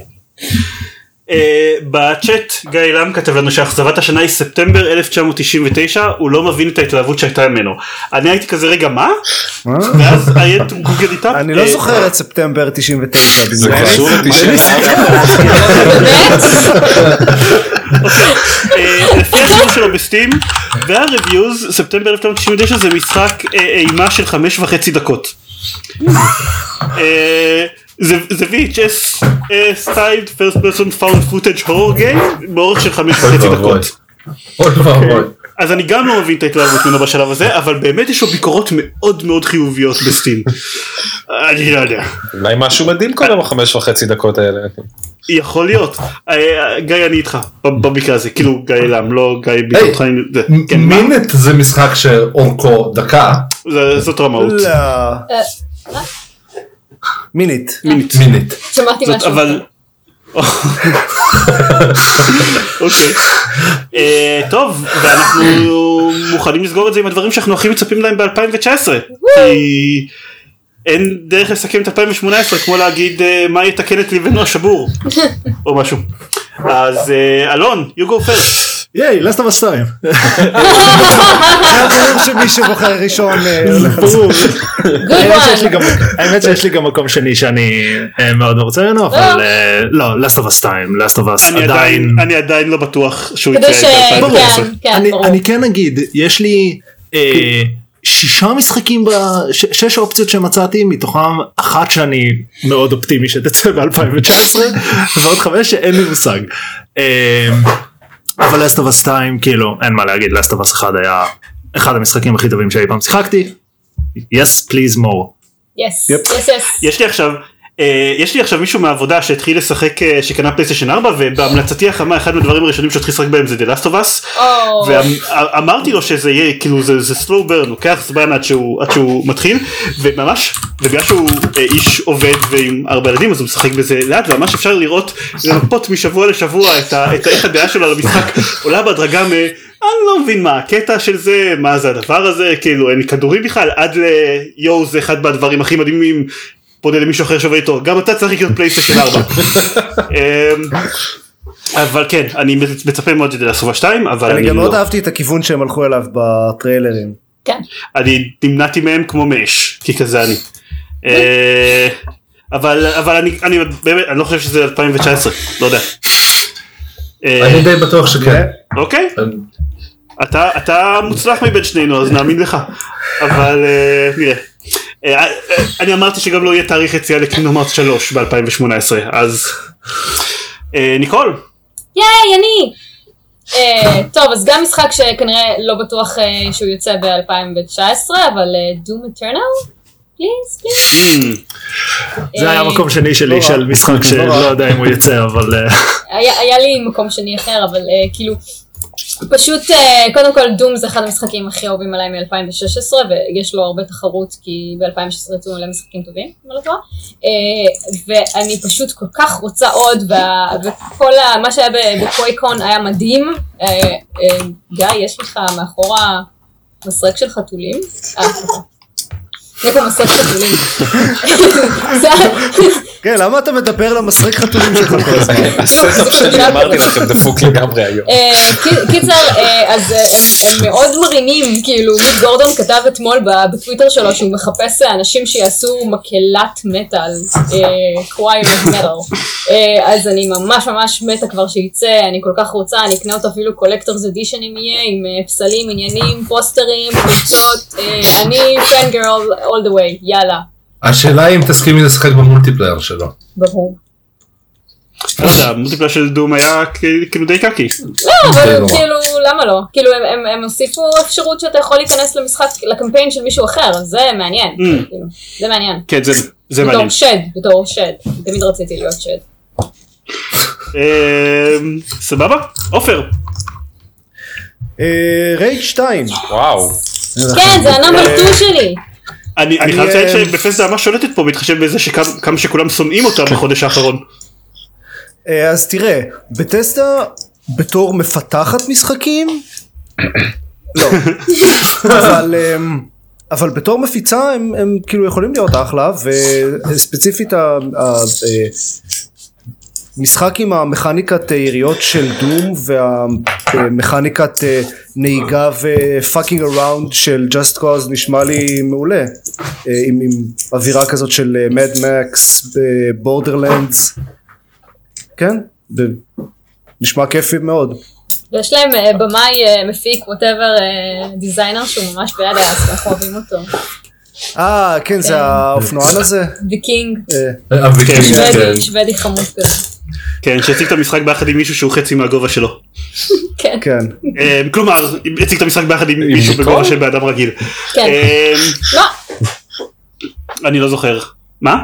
אה, בצ'אט גיא לם כתב לנו שאכזבת השנה היא ספטמבר 1999 הוא לא מבין את ההתלהבות שהייתה ממנו. אני הייתי כזה רגע מה? ואז היית גוגל איתה. אני לא זוכר את ספטמבר 99. זה קשור ל-94? באמת? אה, לפי הדיבור שלו ב Steam וה reviews ספטמבר 1999 זה משחק אה, אימה של חמש וחצי דקות. אה, זה זה VHS styled first person found footage horror game באורך של חמש וחצי. דקות. ואבוי. אז אני גם לא מבין את ההתלהבות ממנו בשלב הזה אבל באמת יש לו ביקורות מאוד מאוד חיוביות בסטים. אני לא יודע. אולי משהו מדהים קורה בחמש וחצי דקות האלה. יכול להיות. אה, גיא אני איתך במקרה הזה כאילו גיא לם לא גיא ביקורתך. זה- כן? מינט זה משחק שאורכו דקה. זה- זאת רמאות. מינית. מינית. מינט. שמעתי משהו. אבל. אוקיי. אה, טוב ואנחנו מוכנים לסגור את זה עם הדברים שאנחנו הכי מצפים להם ב-2019. כי אין דרך לסכם את 2018 כמו להגיד אה, מה יתקן את ליבנו השבור או משהו. אז אה, אלון you go first. ייי, לסט אוף הסטיים. זה ברור שמי שבוחר ראשון אה, האמת שיש לי. גם- מקום שני שאני אה, מאוד מרוצה ממנו, אבל אה, לא, לסט אוף הסטיים, לסט עדיין. אני עדיין לא בטוח שהוא. יצא ברור. ב-2019. כן, כן, אני, כן אגיד, יש לי אה, שישה משחקים, ב, ש, שש אופציות שמצאתי, מתוכם אחת שאני מאוד אופטימי שתצא ב-2019, ועוד חמש שאין לי מושג. אבל לסט אס 2, כאילו, אין מה להגיד, לסט אס 1 היה אחד המשחקים הכי טובים שאי פעם שיחקתי. yes please more. yes. yes, yes. יש לי עכשיו יש לי עכשיו מישהו מהעבודה שהתחיל לשחק אה, שקנה פלייסטיישן 4 ובהמלצתי החמה אחד מהדברים הראשונים שהתחיל לשחק בהם זה The Last of Us. ואמרתי לו שזה יהיה כאילו זה, זה slow burn לוקח זמן עד שהוא, עד שהוא מתחיל וממש ובגלל שהוא אה, איש עובד ועם ארבע ילדים אז הוא משחק בזה לאט וממש אפשר לראות למפות משבוע לשבוע את, ה, את איך הדעה שלו על המשחק עולה בהדרגה מ... אני לא מבין מה הקטע של זה מה זה הדבר הזה כאילו אין לי כדורים בכלל עד ליואו זה אחד מהדברים הכי מדהימים פונה למישהו אחר שעובד איתו גם אתה צריך לקנות פלייסטיישן 4. אמ, אבל כן אני מצפה מאוד שזה לעשות 2 אבל אני אני גם מאוד לא. אהבתי את הכיוון שהם הלכו אליו בטריילרים. כן. אני נמנעתי מהם כמו מאש כי כזה אני. אה, אבל אבל אני אני באמת אני לא חושב שזה 2019 לא יודע. אה, אני די בטוח שכן. אוקיי אתה אתה מוצלח מבין שנינו אז נאמין לך אבל אה, נראה. אה, אה, אני אמרתי שגם לא יהיה תאריך יציאה לקינום ארץ 3 ב-2018 אז אה, ניקול ייי, אני! טוב, אז גם משחק שכנראה לא בטוח שהוא יוצא ב-2019, אבל דום אטרנל? פליז, פליז. Hmm, זה היה מקום שני שלי של. משחק לא שלא. יודע אם הוא יצא אבל היה לי מקום שני אחר, אבל כאילו, פשוט אה, קודם כל דום זה אחד המשחקים הכי אהובים עליי מ-2016 ויש לו הרבה תחרות כי ב-2016 יצאו מלא משחקים טובים, אם לא טועה. אה, ואני פשוט כל כך רוצה עוד וכל מה שהיה בקווייקון היה מדהים. אה, גיא יש לך מאחורה מסרק של חתולים? יש פה מסרק חתולים. כן, למה אתה מדבר למסרק חתולים שלך כל הזמן? ה setup שאני אמרתי לכם דפוק לגמרי היום. אה, קי- קיצר, אה, אז אה, הם- הם מאוד מרימים, כאילו, מיק גורדון כתב אתמול בטוויטר שלו שהוא מחפש אנשים שיעשו מקהלת מטאל, choir metal. אז אני ממש ממש מתה כבר שייצא, אני כל כך רוצה, אני אקנה אותו אפילו collector's edition אם יהיה, עם פסלים, עניינים, פוסטרים, חולצות, אה, אני פן גרל all the way, יאללה, השאלה היא אם תסכימי לשחק במולטיפלייר שלו. ברור. לא יודע, המולטיפלר של דום היה כאילו די קקי. לא, אבל. כאילו, למה לא? כאילו, הם- הם- הם הוסיפו אפשרות שאתה יכול להיכנס למשחק, לקמפיין של מישהו אחר, זה מעניין. Mm. כאילו, זה מעניין. כן, זה- זה מעניין. בתור שד, בתור שד. תמיד רציתי להיות שד. אמ, סבבה? עופר. אה, רייד 2. וואו. כן, זה הנאמר 2 שלי. אני אני חייב לציין אה, שבפסדה ממש שולטת פה בהתחשב בזה שכמה כמה שכולם שונאים אותה בחודש האחרון. אה, אז תראה, בטסטה בתור מפתחת משחקים, לא, אבל, אמ, אבל בתור מפיצה הם, הם כאילו יכולים להיות אחלה, וספציפית ה- ה- אה, משחק עם המכניקת אה, יריות של Doom והמכניקת אה, נהיגה ו fucking around של Just Cause נשמע לי מעולה אה, עם, עם אווירה כזאת של Mad Max ב Borderlands כן נשמע כיפי מאוד ויש להם במאי, מפיק, whatever, designer שהוא ממש badass, אנחנו אוהבים אותו. אה כן זה כן. האופנוען הזה The King, אה, הוויקינג, כן. שוודי חמוד כזה. כן, שהציג את המשחק ביחד עם מישהו שהוא חצי מהגובה שלו. כן, כן אמ, כלומר, הציג את המשחק ביחד עם מישהו? בגובה של בן אדם רגיל. כן. אמ, לא, אני לא זוכר. מה?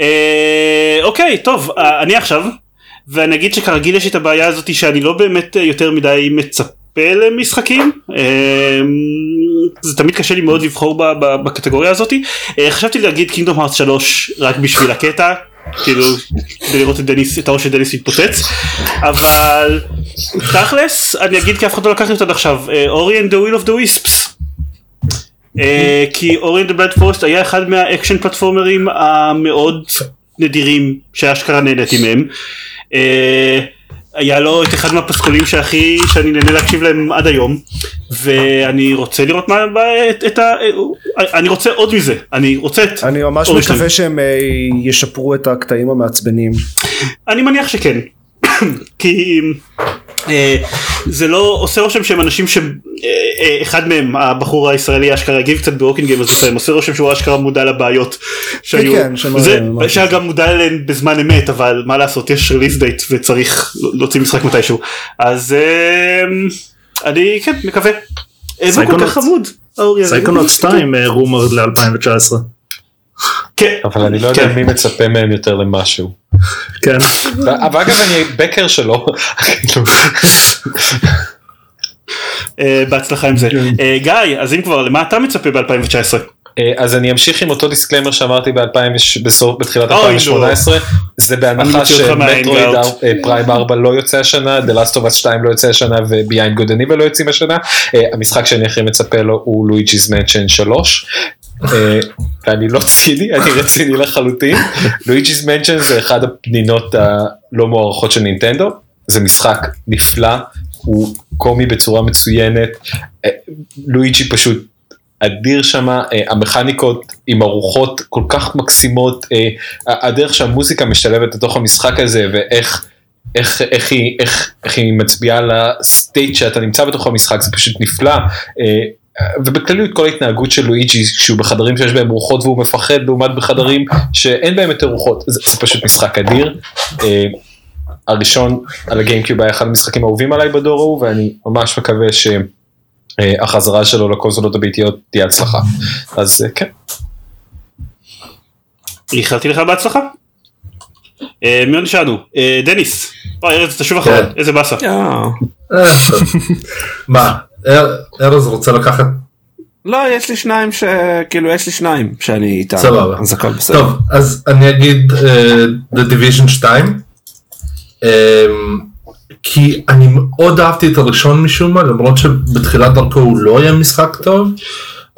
אה, אוקיי, טוב, אה, אני עכשיו, ואני אגיד שכרגיל יש את הבעיה הזאת שאני לא באמת אה, יותר מדי מצפה למשחקים. זה תמיד קשה לי מאוד לבחור בקטגוריה הזאת. אה, חשבתי להגיד Kingdom Hearts 3 רק בשביל הקטע. כאילו כדי לראות את דניס את הראש של דניס מתפוצץ. אבל תכלס אני אגיד כי אף אחד לא לקח לי אותה עכשיו. Ori and the Will of the Wisps. אה, כי Ori and the Blind Forest היה אחד מהאקשן פלטפורמרים המאוד נדירים שאשכרה נהניתי מהם. היה לו את אחד מהפסקולים שהכי שאני נהנה להקשיב להם עד היום ואני רוצה לראות מה את, את ה... אני רוצה עוד מזה אני רוצה את אני ממש Ori שלי. מקווה שהם אה, ישפרו את הקטעים המעצבנים אני מניח שכן כי זה לא עושה רושם שהם אנשים שאחד מהם הבחור הישראלי אשכרה הגיב קצת בווקינג גיים אז עושה עושה שהוא אשכרה מודע לבעיות שהיו כן, שמע- זה. שהיה גם מודע אליהן בזמן אמת אבל מה לעשות יש release date וצריך להוציא משחק מתישהו אז אה, אני כן מקווה. אה, והוא כל. כך חמוד. Psychonauts 2 rumored ל-2019. כן. אבל אני לא יודע כן. מי מצפה מהם יותר למשהו. כן. אבל אגב אני backer שלו. אה, בהצלחה עם זה. אה, גיא אז אם כבר למה אתה מצפה ב-2019? אה, אז אני אמשיך עם אותו disclaimer שאמרתי ב-2000 בסוף בתחילת אוי, לא. 2018 זה בהנחה מה hangout. Prime 4 לא יוצא השנה, The Last of Us 2 לא יוצא השנה ו Beyond Good and Evil לא יוצאים השנה. המשחק שאני הכי מצפה לו הוא Luigi's Mansion 3. אה, ואני לא ציני, אני רציני לחלוטין. Luigi's Mansion זה אחד הפנינות הלא מוערכות של נינטנדו. זה משחק נפלא, הוא קומי בצורה מצוינת. אה, לואיג'י פשוט אדיר שם, המכניקות עם ארוחות כל כך מקסימות, אה, הדרך שהמוזיקה משתלבת לתוך המשחק הזה ואיך איך, איך, היא, איך, איך היא מצביעה על הסטייט שאתה נמצא בתוך המשחק זה פשוט נפלא. אה, ובכלליות כל ההתנהגות של לואיג'י כשהוא בחדרים שיש בהם רוחות והוא מפחד לעומת בחדרים שאין בהם יותר רוחות זה, זה פשוט משחק אדיר. אה, הראשון על הגיימקיוב היה אחד המשחקים האהובים עליי בדור ההוא ואני ממש מקווה שהחזרה שלו לקונסולות הביתיות תהיה הצלחה. אז אה, כן. איחלתי לך בהצלחה. אה, מי עוד נשארנו? אה, דניס. אוי ארז אתה שוב אחרון כן. איזה באסה. אה. מה, ארז רוצה לקחת? לא יש לי שניים שכאילו יש לי שניים שאני איתם סבבה. אז הכל בסדר. טוב, אז אני אגיד אה, The Division 2. אה, כי אני מאוד אהבתי את הראשון משום מה, למרות שבתחילת דרכו הוא לא היה משחק טוב.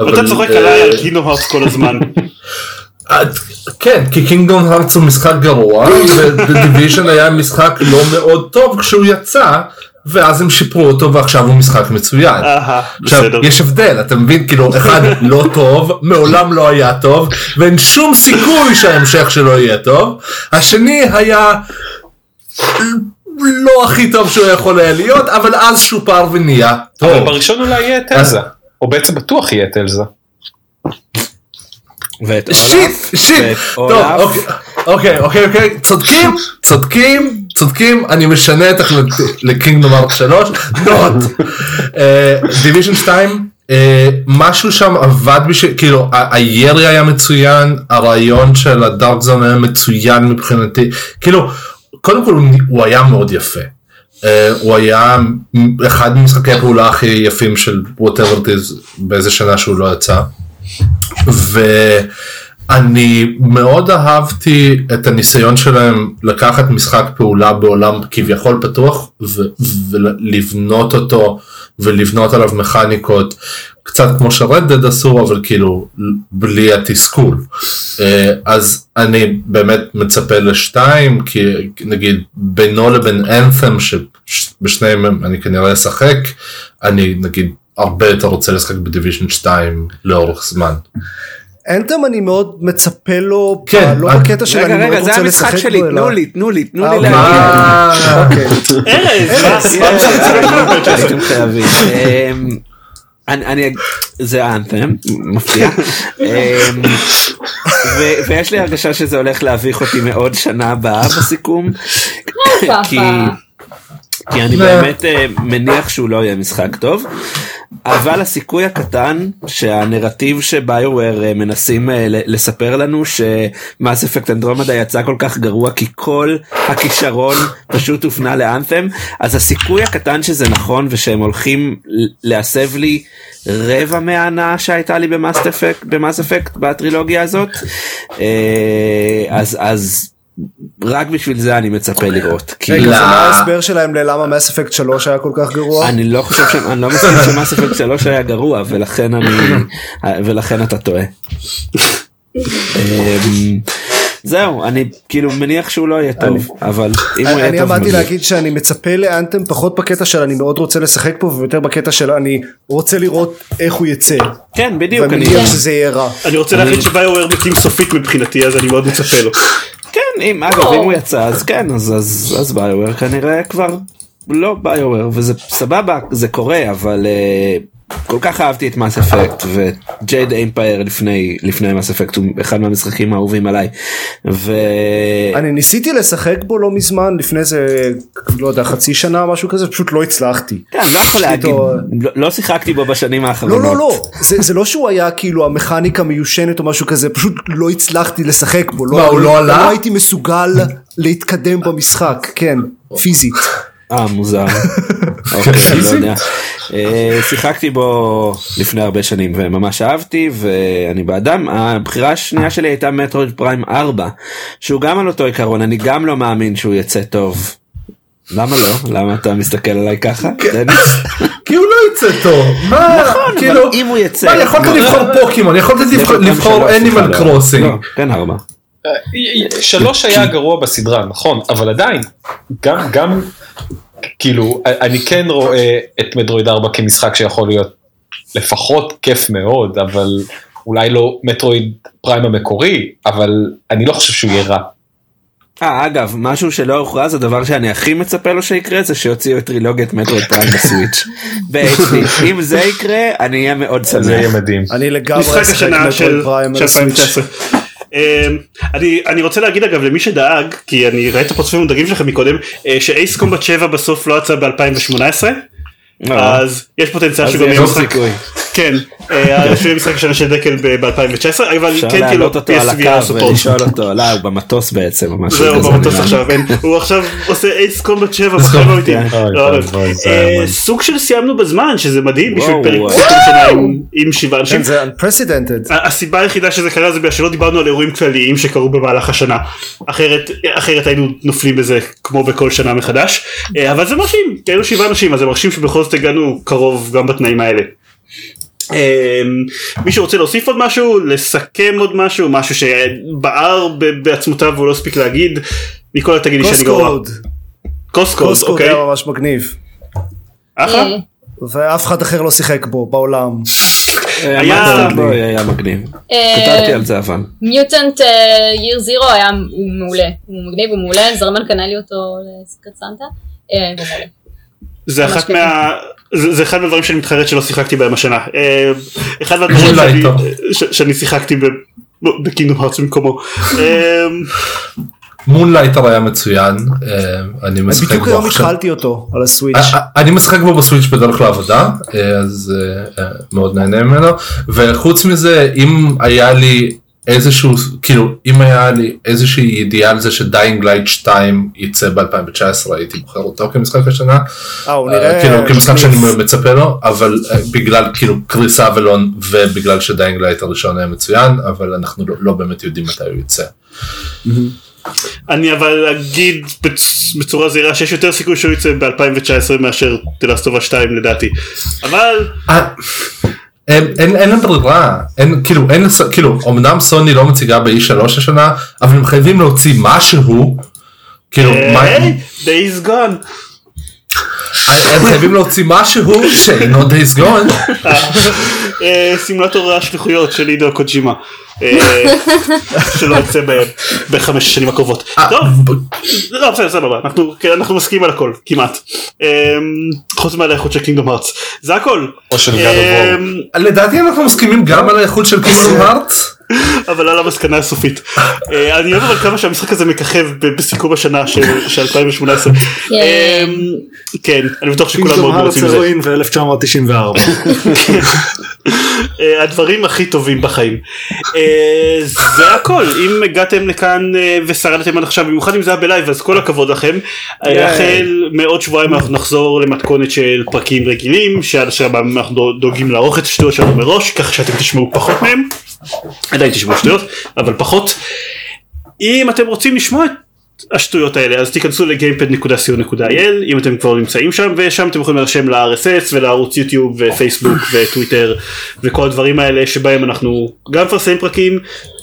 אבל, אתה צוחק אה, עליי על קינום הארץ כל הזמן. אה, כן, כי קינגדום הארץ הוא משחק גרוע, ו-The היה משחק לא מאוד טוב כשהוא יצא, ואז הם שיפרו אותו ועכשיו הוא משחק מצוין. אהה, עכשיו, בסדר. יש הבדל, אתה מבין? כאילו, אחד לא טוב, מעולם לא היה טוב, ואין שום סיכוי שההמשך שלו יהיה טוב. השני היה לא הכי טוב שהוא יכול היה להיות, אבל אז שופר ונהיה אבל טוב. בראשון אולי יהיה את אלזה. או בעצם בטוח יהיה את אלזה. ואת shit, אולף, shit, ואת טוב, אולף. אוקיי, אוקיי, אוקיי, אוקיי, צודקים, צודקים, צודקים, אני משנה את החלטתי ל Kingdom Hearts 3, not. Division 2, אה, משהו שם עבד בשביל, כאילו, הירי היה מצוין, הרעיון של ה Dark Zone היה מצוין מבחינתי, כאילו, קודם כל הוא- היה מאוד יפה. אה, הוא היה אחד ממשחקי הפעולה הכי יפים של whatever it באיזה שנה שהוא לא יצא. ואני מאוד אהבתי את הניסיון שלהם לקחת משחק פעולה בעולם כביכול פתוח ולבנות אותו ולבנות עליו מכניקות קצת כמו שרדד עשו אבל כאילו בלי התסכול. אה, אז אני באמת מצפה לשתיים כי נגיד בינו לבין אנת'ם שבשניהם אני כנראה אשחק אני נגיד הרבה יותר רוצה לשחק בדיוויז'ן 2 לאורך זמן. אנתם אני מאוד מצפה לו, כן, לא בקטע של רגע אני מאוד רגע זה רוצה המשחק לשחק שלי בו, אלא... תנו לי תנו לי תנו אה, לי אוקיי. להגיד. אוקיי. רוצה. אמ, אני, זה האנתם, מפתיע. אמ, ויש לי הרגשה שזה הולך להביך אותי מאוד שנה הבאה בסיכום. כי, כי אני באמת אה, מניח שהוא לא יהיה משחק טוב. אבל הסיכוי הקטן שהנרטיב שביואר אה, מנסים אה, לספר לנו שמאס אפקט אנדרומדה יצא כל כך גרוע כי כל הכישרון פשוט הופנה לאנת'ם אז הסיכוי הקטן שזה נכון ושהם הולכים להסב לי רבע מההנאה שהייתה לי במאס אפקט במאס אפקט בטרילוגיה הזאת אז אז רק בשביל זה אני מצפה לראות. כי- רגע, לא. זה מה ההסבר שלהם ללמה מס אפקט 3 היה כל כך גרוע? אני לא חושב ש... אני לא מסכים שמאס אפקט 3 היה גרוע ולכן אני ולכן אתה טועה. אמ, זהו אני כאילו מניח שהוא לא יהיה טוב אבל אם הוא אני יהיה טוב עמדתי מגיע. להגיד שאני מצפה לאנתם פחות בקטע של אני מאוד רוצה לשחק פה ויותר בקטע של אני רוצה לראות איך הוא יצא. כן בדיוק ואני אני מניח שזה יהיה רע. אני רוצה להחליט שביואר מתים סופית מבחינתי אז אני מאוד מצפה לו. כן אם אגב אם הוא יצא אז כן אז אז אז ביואר כנראה כבר לא ביואר וזה סבבה זה קורה אבל אה, כל כך אהבתי את מאס אפקט וג'ייד אימפייר לפני לפני מאס אפקט הוא אחד מהמשחקים האהובים עליי. ו... אני ניסיתי לשחק בו לא מזמן לפני זה לא יודע חצי שנה משהו כזה פשוט לא הצלחתי. כן, לא יכול להגיד, איתו- לא- לא שיחקתי בו בשנים לא האחרונות. לא לא זה, זה לא שהוא היה כאילו המכניקה מיושנת או משהו כזה פשוט לא הצלחתי לשחק בו מה, הוא לא עלה? לא הייתי מסוגל להתקדם במשחק כן פיזית. אה, מוזר. אוקיי, לא יודע. אה, שיחקתי בו לפני הרבה שנים וממש אהבתי ואני באדם. הבחירה השנייה שלי הייתה מטרויד פריים 4, שהוא גם על אותו עיקרון, אני גם לא מאמין שהוא יצא טוב. למה לא? למה אתה מסתכל עליי ככה? דניס? כי הוא לא יצא טוב. מה, נכון, כאילו, אבל אם הוא יצא... מה, יכולת לבחור פוקימון, יכולת לבחור- אנימל לא. קרוסינג. לא, כן ארבע. שלוש היה גרוע בסדרה נכון אבל עדיין גם גם כאילו אני כן רואה את מטרואיד 4 כמשחק שיכול להיות לפחות כיף מאוד אבל אולי לא מטרואיד פריים המקורי אבל אני לא חושב שהוא יהיה רע. אה אגב משהו שלא הוכרז הדבר שאני הכי מצפה לו שיקרה זה שיוציאו את טרילוגיית מטרויד פריים בסוויץ'. ב-HD. אם זה יקרה אני אהיה מאוד זה יהיה שמח. מדהים. אני לגמרי אשחק של פריים על הסוויץ'. 2019. אמ, אני אני רוצה להגיד אגב למי שדאג כי אני ראיתי את הפרצופים המודאגים שלכם מקודם אה, שאייס קומבט 7 בסוף לא יצא ב2018 לא. אז יש פוטנציאל שגם יהיה משחק. כן, אה, לפני משחק השנה של דקל ב-2019, אבל כן כאילו להעלות אותו על הקו. ולשאול אותו, לא, הוא במטוס בעצם, או משהו זהו כזה, במטוס נראה לי. עכשיו, הוא עכשיו עושה אייס קומבט 7 Ace בחיים Combat, אמיתי. כן. אוי, לא, אוי, אבל, אוי, זה היה סוג של סיימנו בזמן שזה מדהים בשביל פרק שנה עם- שבעה אנשים. כן, זה unprecedented. הסיבה היחידה שזה קרה זה בגלל שלא דיברנו על אירועים כלליים שקרו במהלך השנה אחרת אחרת היינו נופלים בזה כמו בכל שנה מחדש אה, אבל זה מרשים כי היינו שבעה אנשים אז זה מרשים שבכל זאת הגענו קרוב גם בתנאים האלה. אה, מישהו רוצה להוסיף עוד משהו לסכם עוד משהו משהו שבער בעצמותיו והוא לא הספיק להגיד ניקולה תגידי שאני גרוע. קוסקוד. קוסקוד קוסקוד אוקיי. היה ממש מגניב. אחלה. אה, ואף אחד אחר לא שיחק בו בעולם. אה, היה- בואי, היה מגניב. אה, כתבתי על זה אבל. מיוטנט Year Zero היה מעולה, הוא מגניב, הוא מעולה, זרמן קנה לי אותו ל Secret Santa. זה אחת. מה... זה זה אחד מהדברים שאני מתחרט שלא שיחקתי בהם השנה. אה, אחד מהדברים שאני- טוב. ש- שאני שיחקתי ב- ב Kingdom Hearts במקומו. אה, Moonlighter היה מצוין, אה, אני משחק בדיוק בו היום עכשיו. התחלתי אותו על ה Switch. אה, אה, אני משחק בו ב Switch בדרך לעבודה, אה, אז אה, אה, מאוד נהנה ממנו, וחוץ מזה, אם היה לי איזשהו, כאילו, אם היה לי איזושהי ידיעה על זה ש Dying Light 2 יצא ב-2019, הייתי בוחר אותו כמשחק השנה, אה, הוא אה, נראה... כאילו, כמשחק שאני. מצפה לו, אבל אה, בגלל כאילו קריס אבלון ובגלל שדיינג לייט הראשון היה מצוין, אבל אנחנו לא- לא באמת יודעים מתי הוא יצא. אני אבל אגיד בצ- בצורה זהירה שיש יותר סיכוי שהוא יצא ב-2019 מאשר The Last of Us 2 לדעתי. אבל אה, אין, אין, אין ברירה, אין, כאילו, אין, כאילו, אמנם סוני לא מציגה ב-E3 השנה, אבל הם חייבים להוציא משהו, כאילו, מה, היי, Days Gone. הם חייבים להוציא משהו שאינו Days Gone, אה, סימולטור השליחויות של עידו קוג'ימה. אה, שלא יצא ב- בחמש השנים הקרובות. אה, טוב. לא בסדר סבבה אנחנו כן, אנחנו מסכימים על הכל כמעט אמ, חוץ מהאיכות של קינגדום הארץ זה הכל. אמ, לדעתי אנחנו מסכימים גם על האיכות של קינגדום הארט, אבל על המסקנה הסופית אה, אני אוהב אבל כמה שהמשחק הזה מככב ב- בסיכום השנה של של 2018 כן. אמ, כן אני בטוח שכולם מאוד רוצים לזה הרואין ו-1994. אה, הדברים הכי טובים בחיים. אה, זה הכל אם הגעתם לכאן ושרדתם עד עכשיו במיוחד אם זה היה בלייב אז כל הכבוד לכם. החל מעוד שבועיים אנחנו נחזור למתכונת של פרקים רגילים שעד עכשיו אנחנו דואגים לערוך את השטויות שלנו מראש כך שאתם תשמעו פחות מהם. עדיין תשמעו שטויות אבל פחות. אם אתם רוצים לשמוע את השטויות האלה אז תיכנסו לגיימפד.co.il אם אתם כבר נמצאים שם ושם אתם יכולים להירשם ל-RSS ולערוץ יוטיוב ופייסבוק וטוויטר וכל הדברים האלה שבהם אנחנו גם מפרסמים פרקים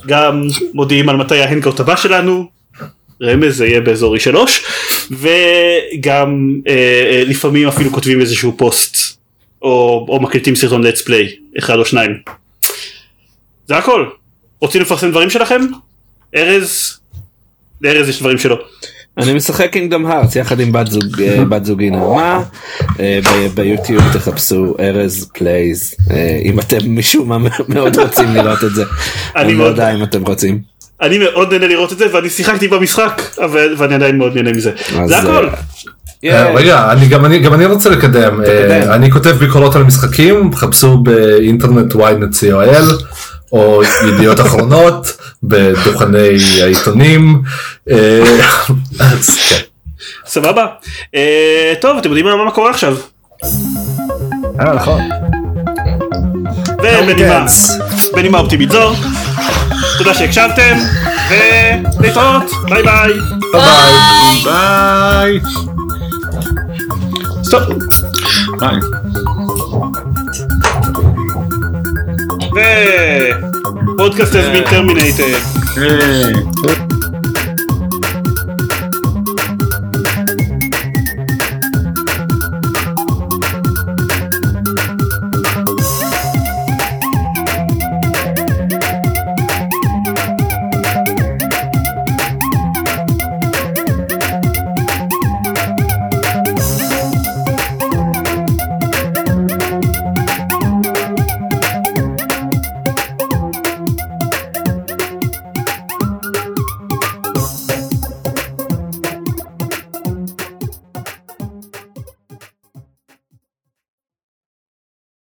גם מודיעים על מתי ה hangout הבא שלנו רמז זה יהיה באזור E3 וגם אה, אה, לפעמים אפילו כותבים איזשהו פוסט או, או מקליטים סרטון let's play אחד או שניים זה הכל רוצים לפרסם דברים שלכם? ארז? לארז יש דברים שלו. אני משחק קינגדום הארץ יחד עם בת זוג אה, בת זוגי נעמה אה, ביוטיוב תחפשו Erez Plays אה, אם אתם משום מה מאוד רוצים לראות את זה. אני לא מאוד- יודע אם אתם רוצים. אני מאוד נהנה לראות את זה ואני שיחקתי במשחק ואני עדיין מאוד נהנה מזה. זה הכל. רגע, אני גם אני גם אני רוצה לקדם, אני כותב ביקורות על משחקים, חפשו באינטרנט ynet co.il או ידיעות אחרונות בדוכני העיתונים, אה, אז כן. סבבה. אה, טוב אתם יודעים מה קורה עכשיו. אה, נכון. ובנימה אופטימית זו. תודה שהקשבתם ולהתראות ביי ביי. ביי ביי. ביי. Hey! Podcast has yeah. been terminated.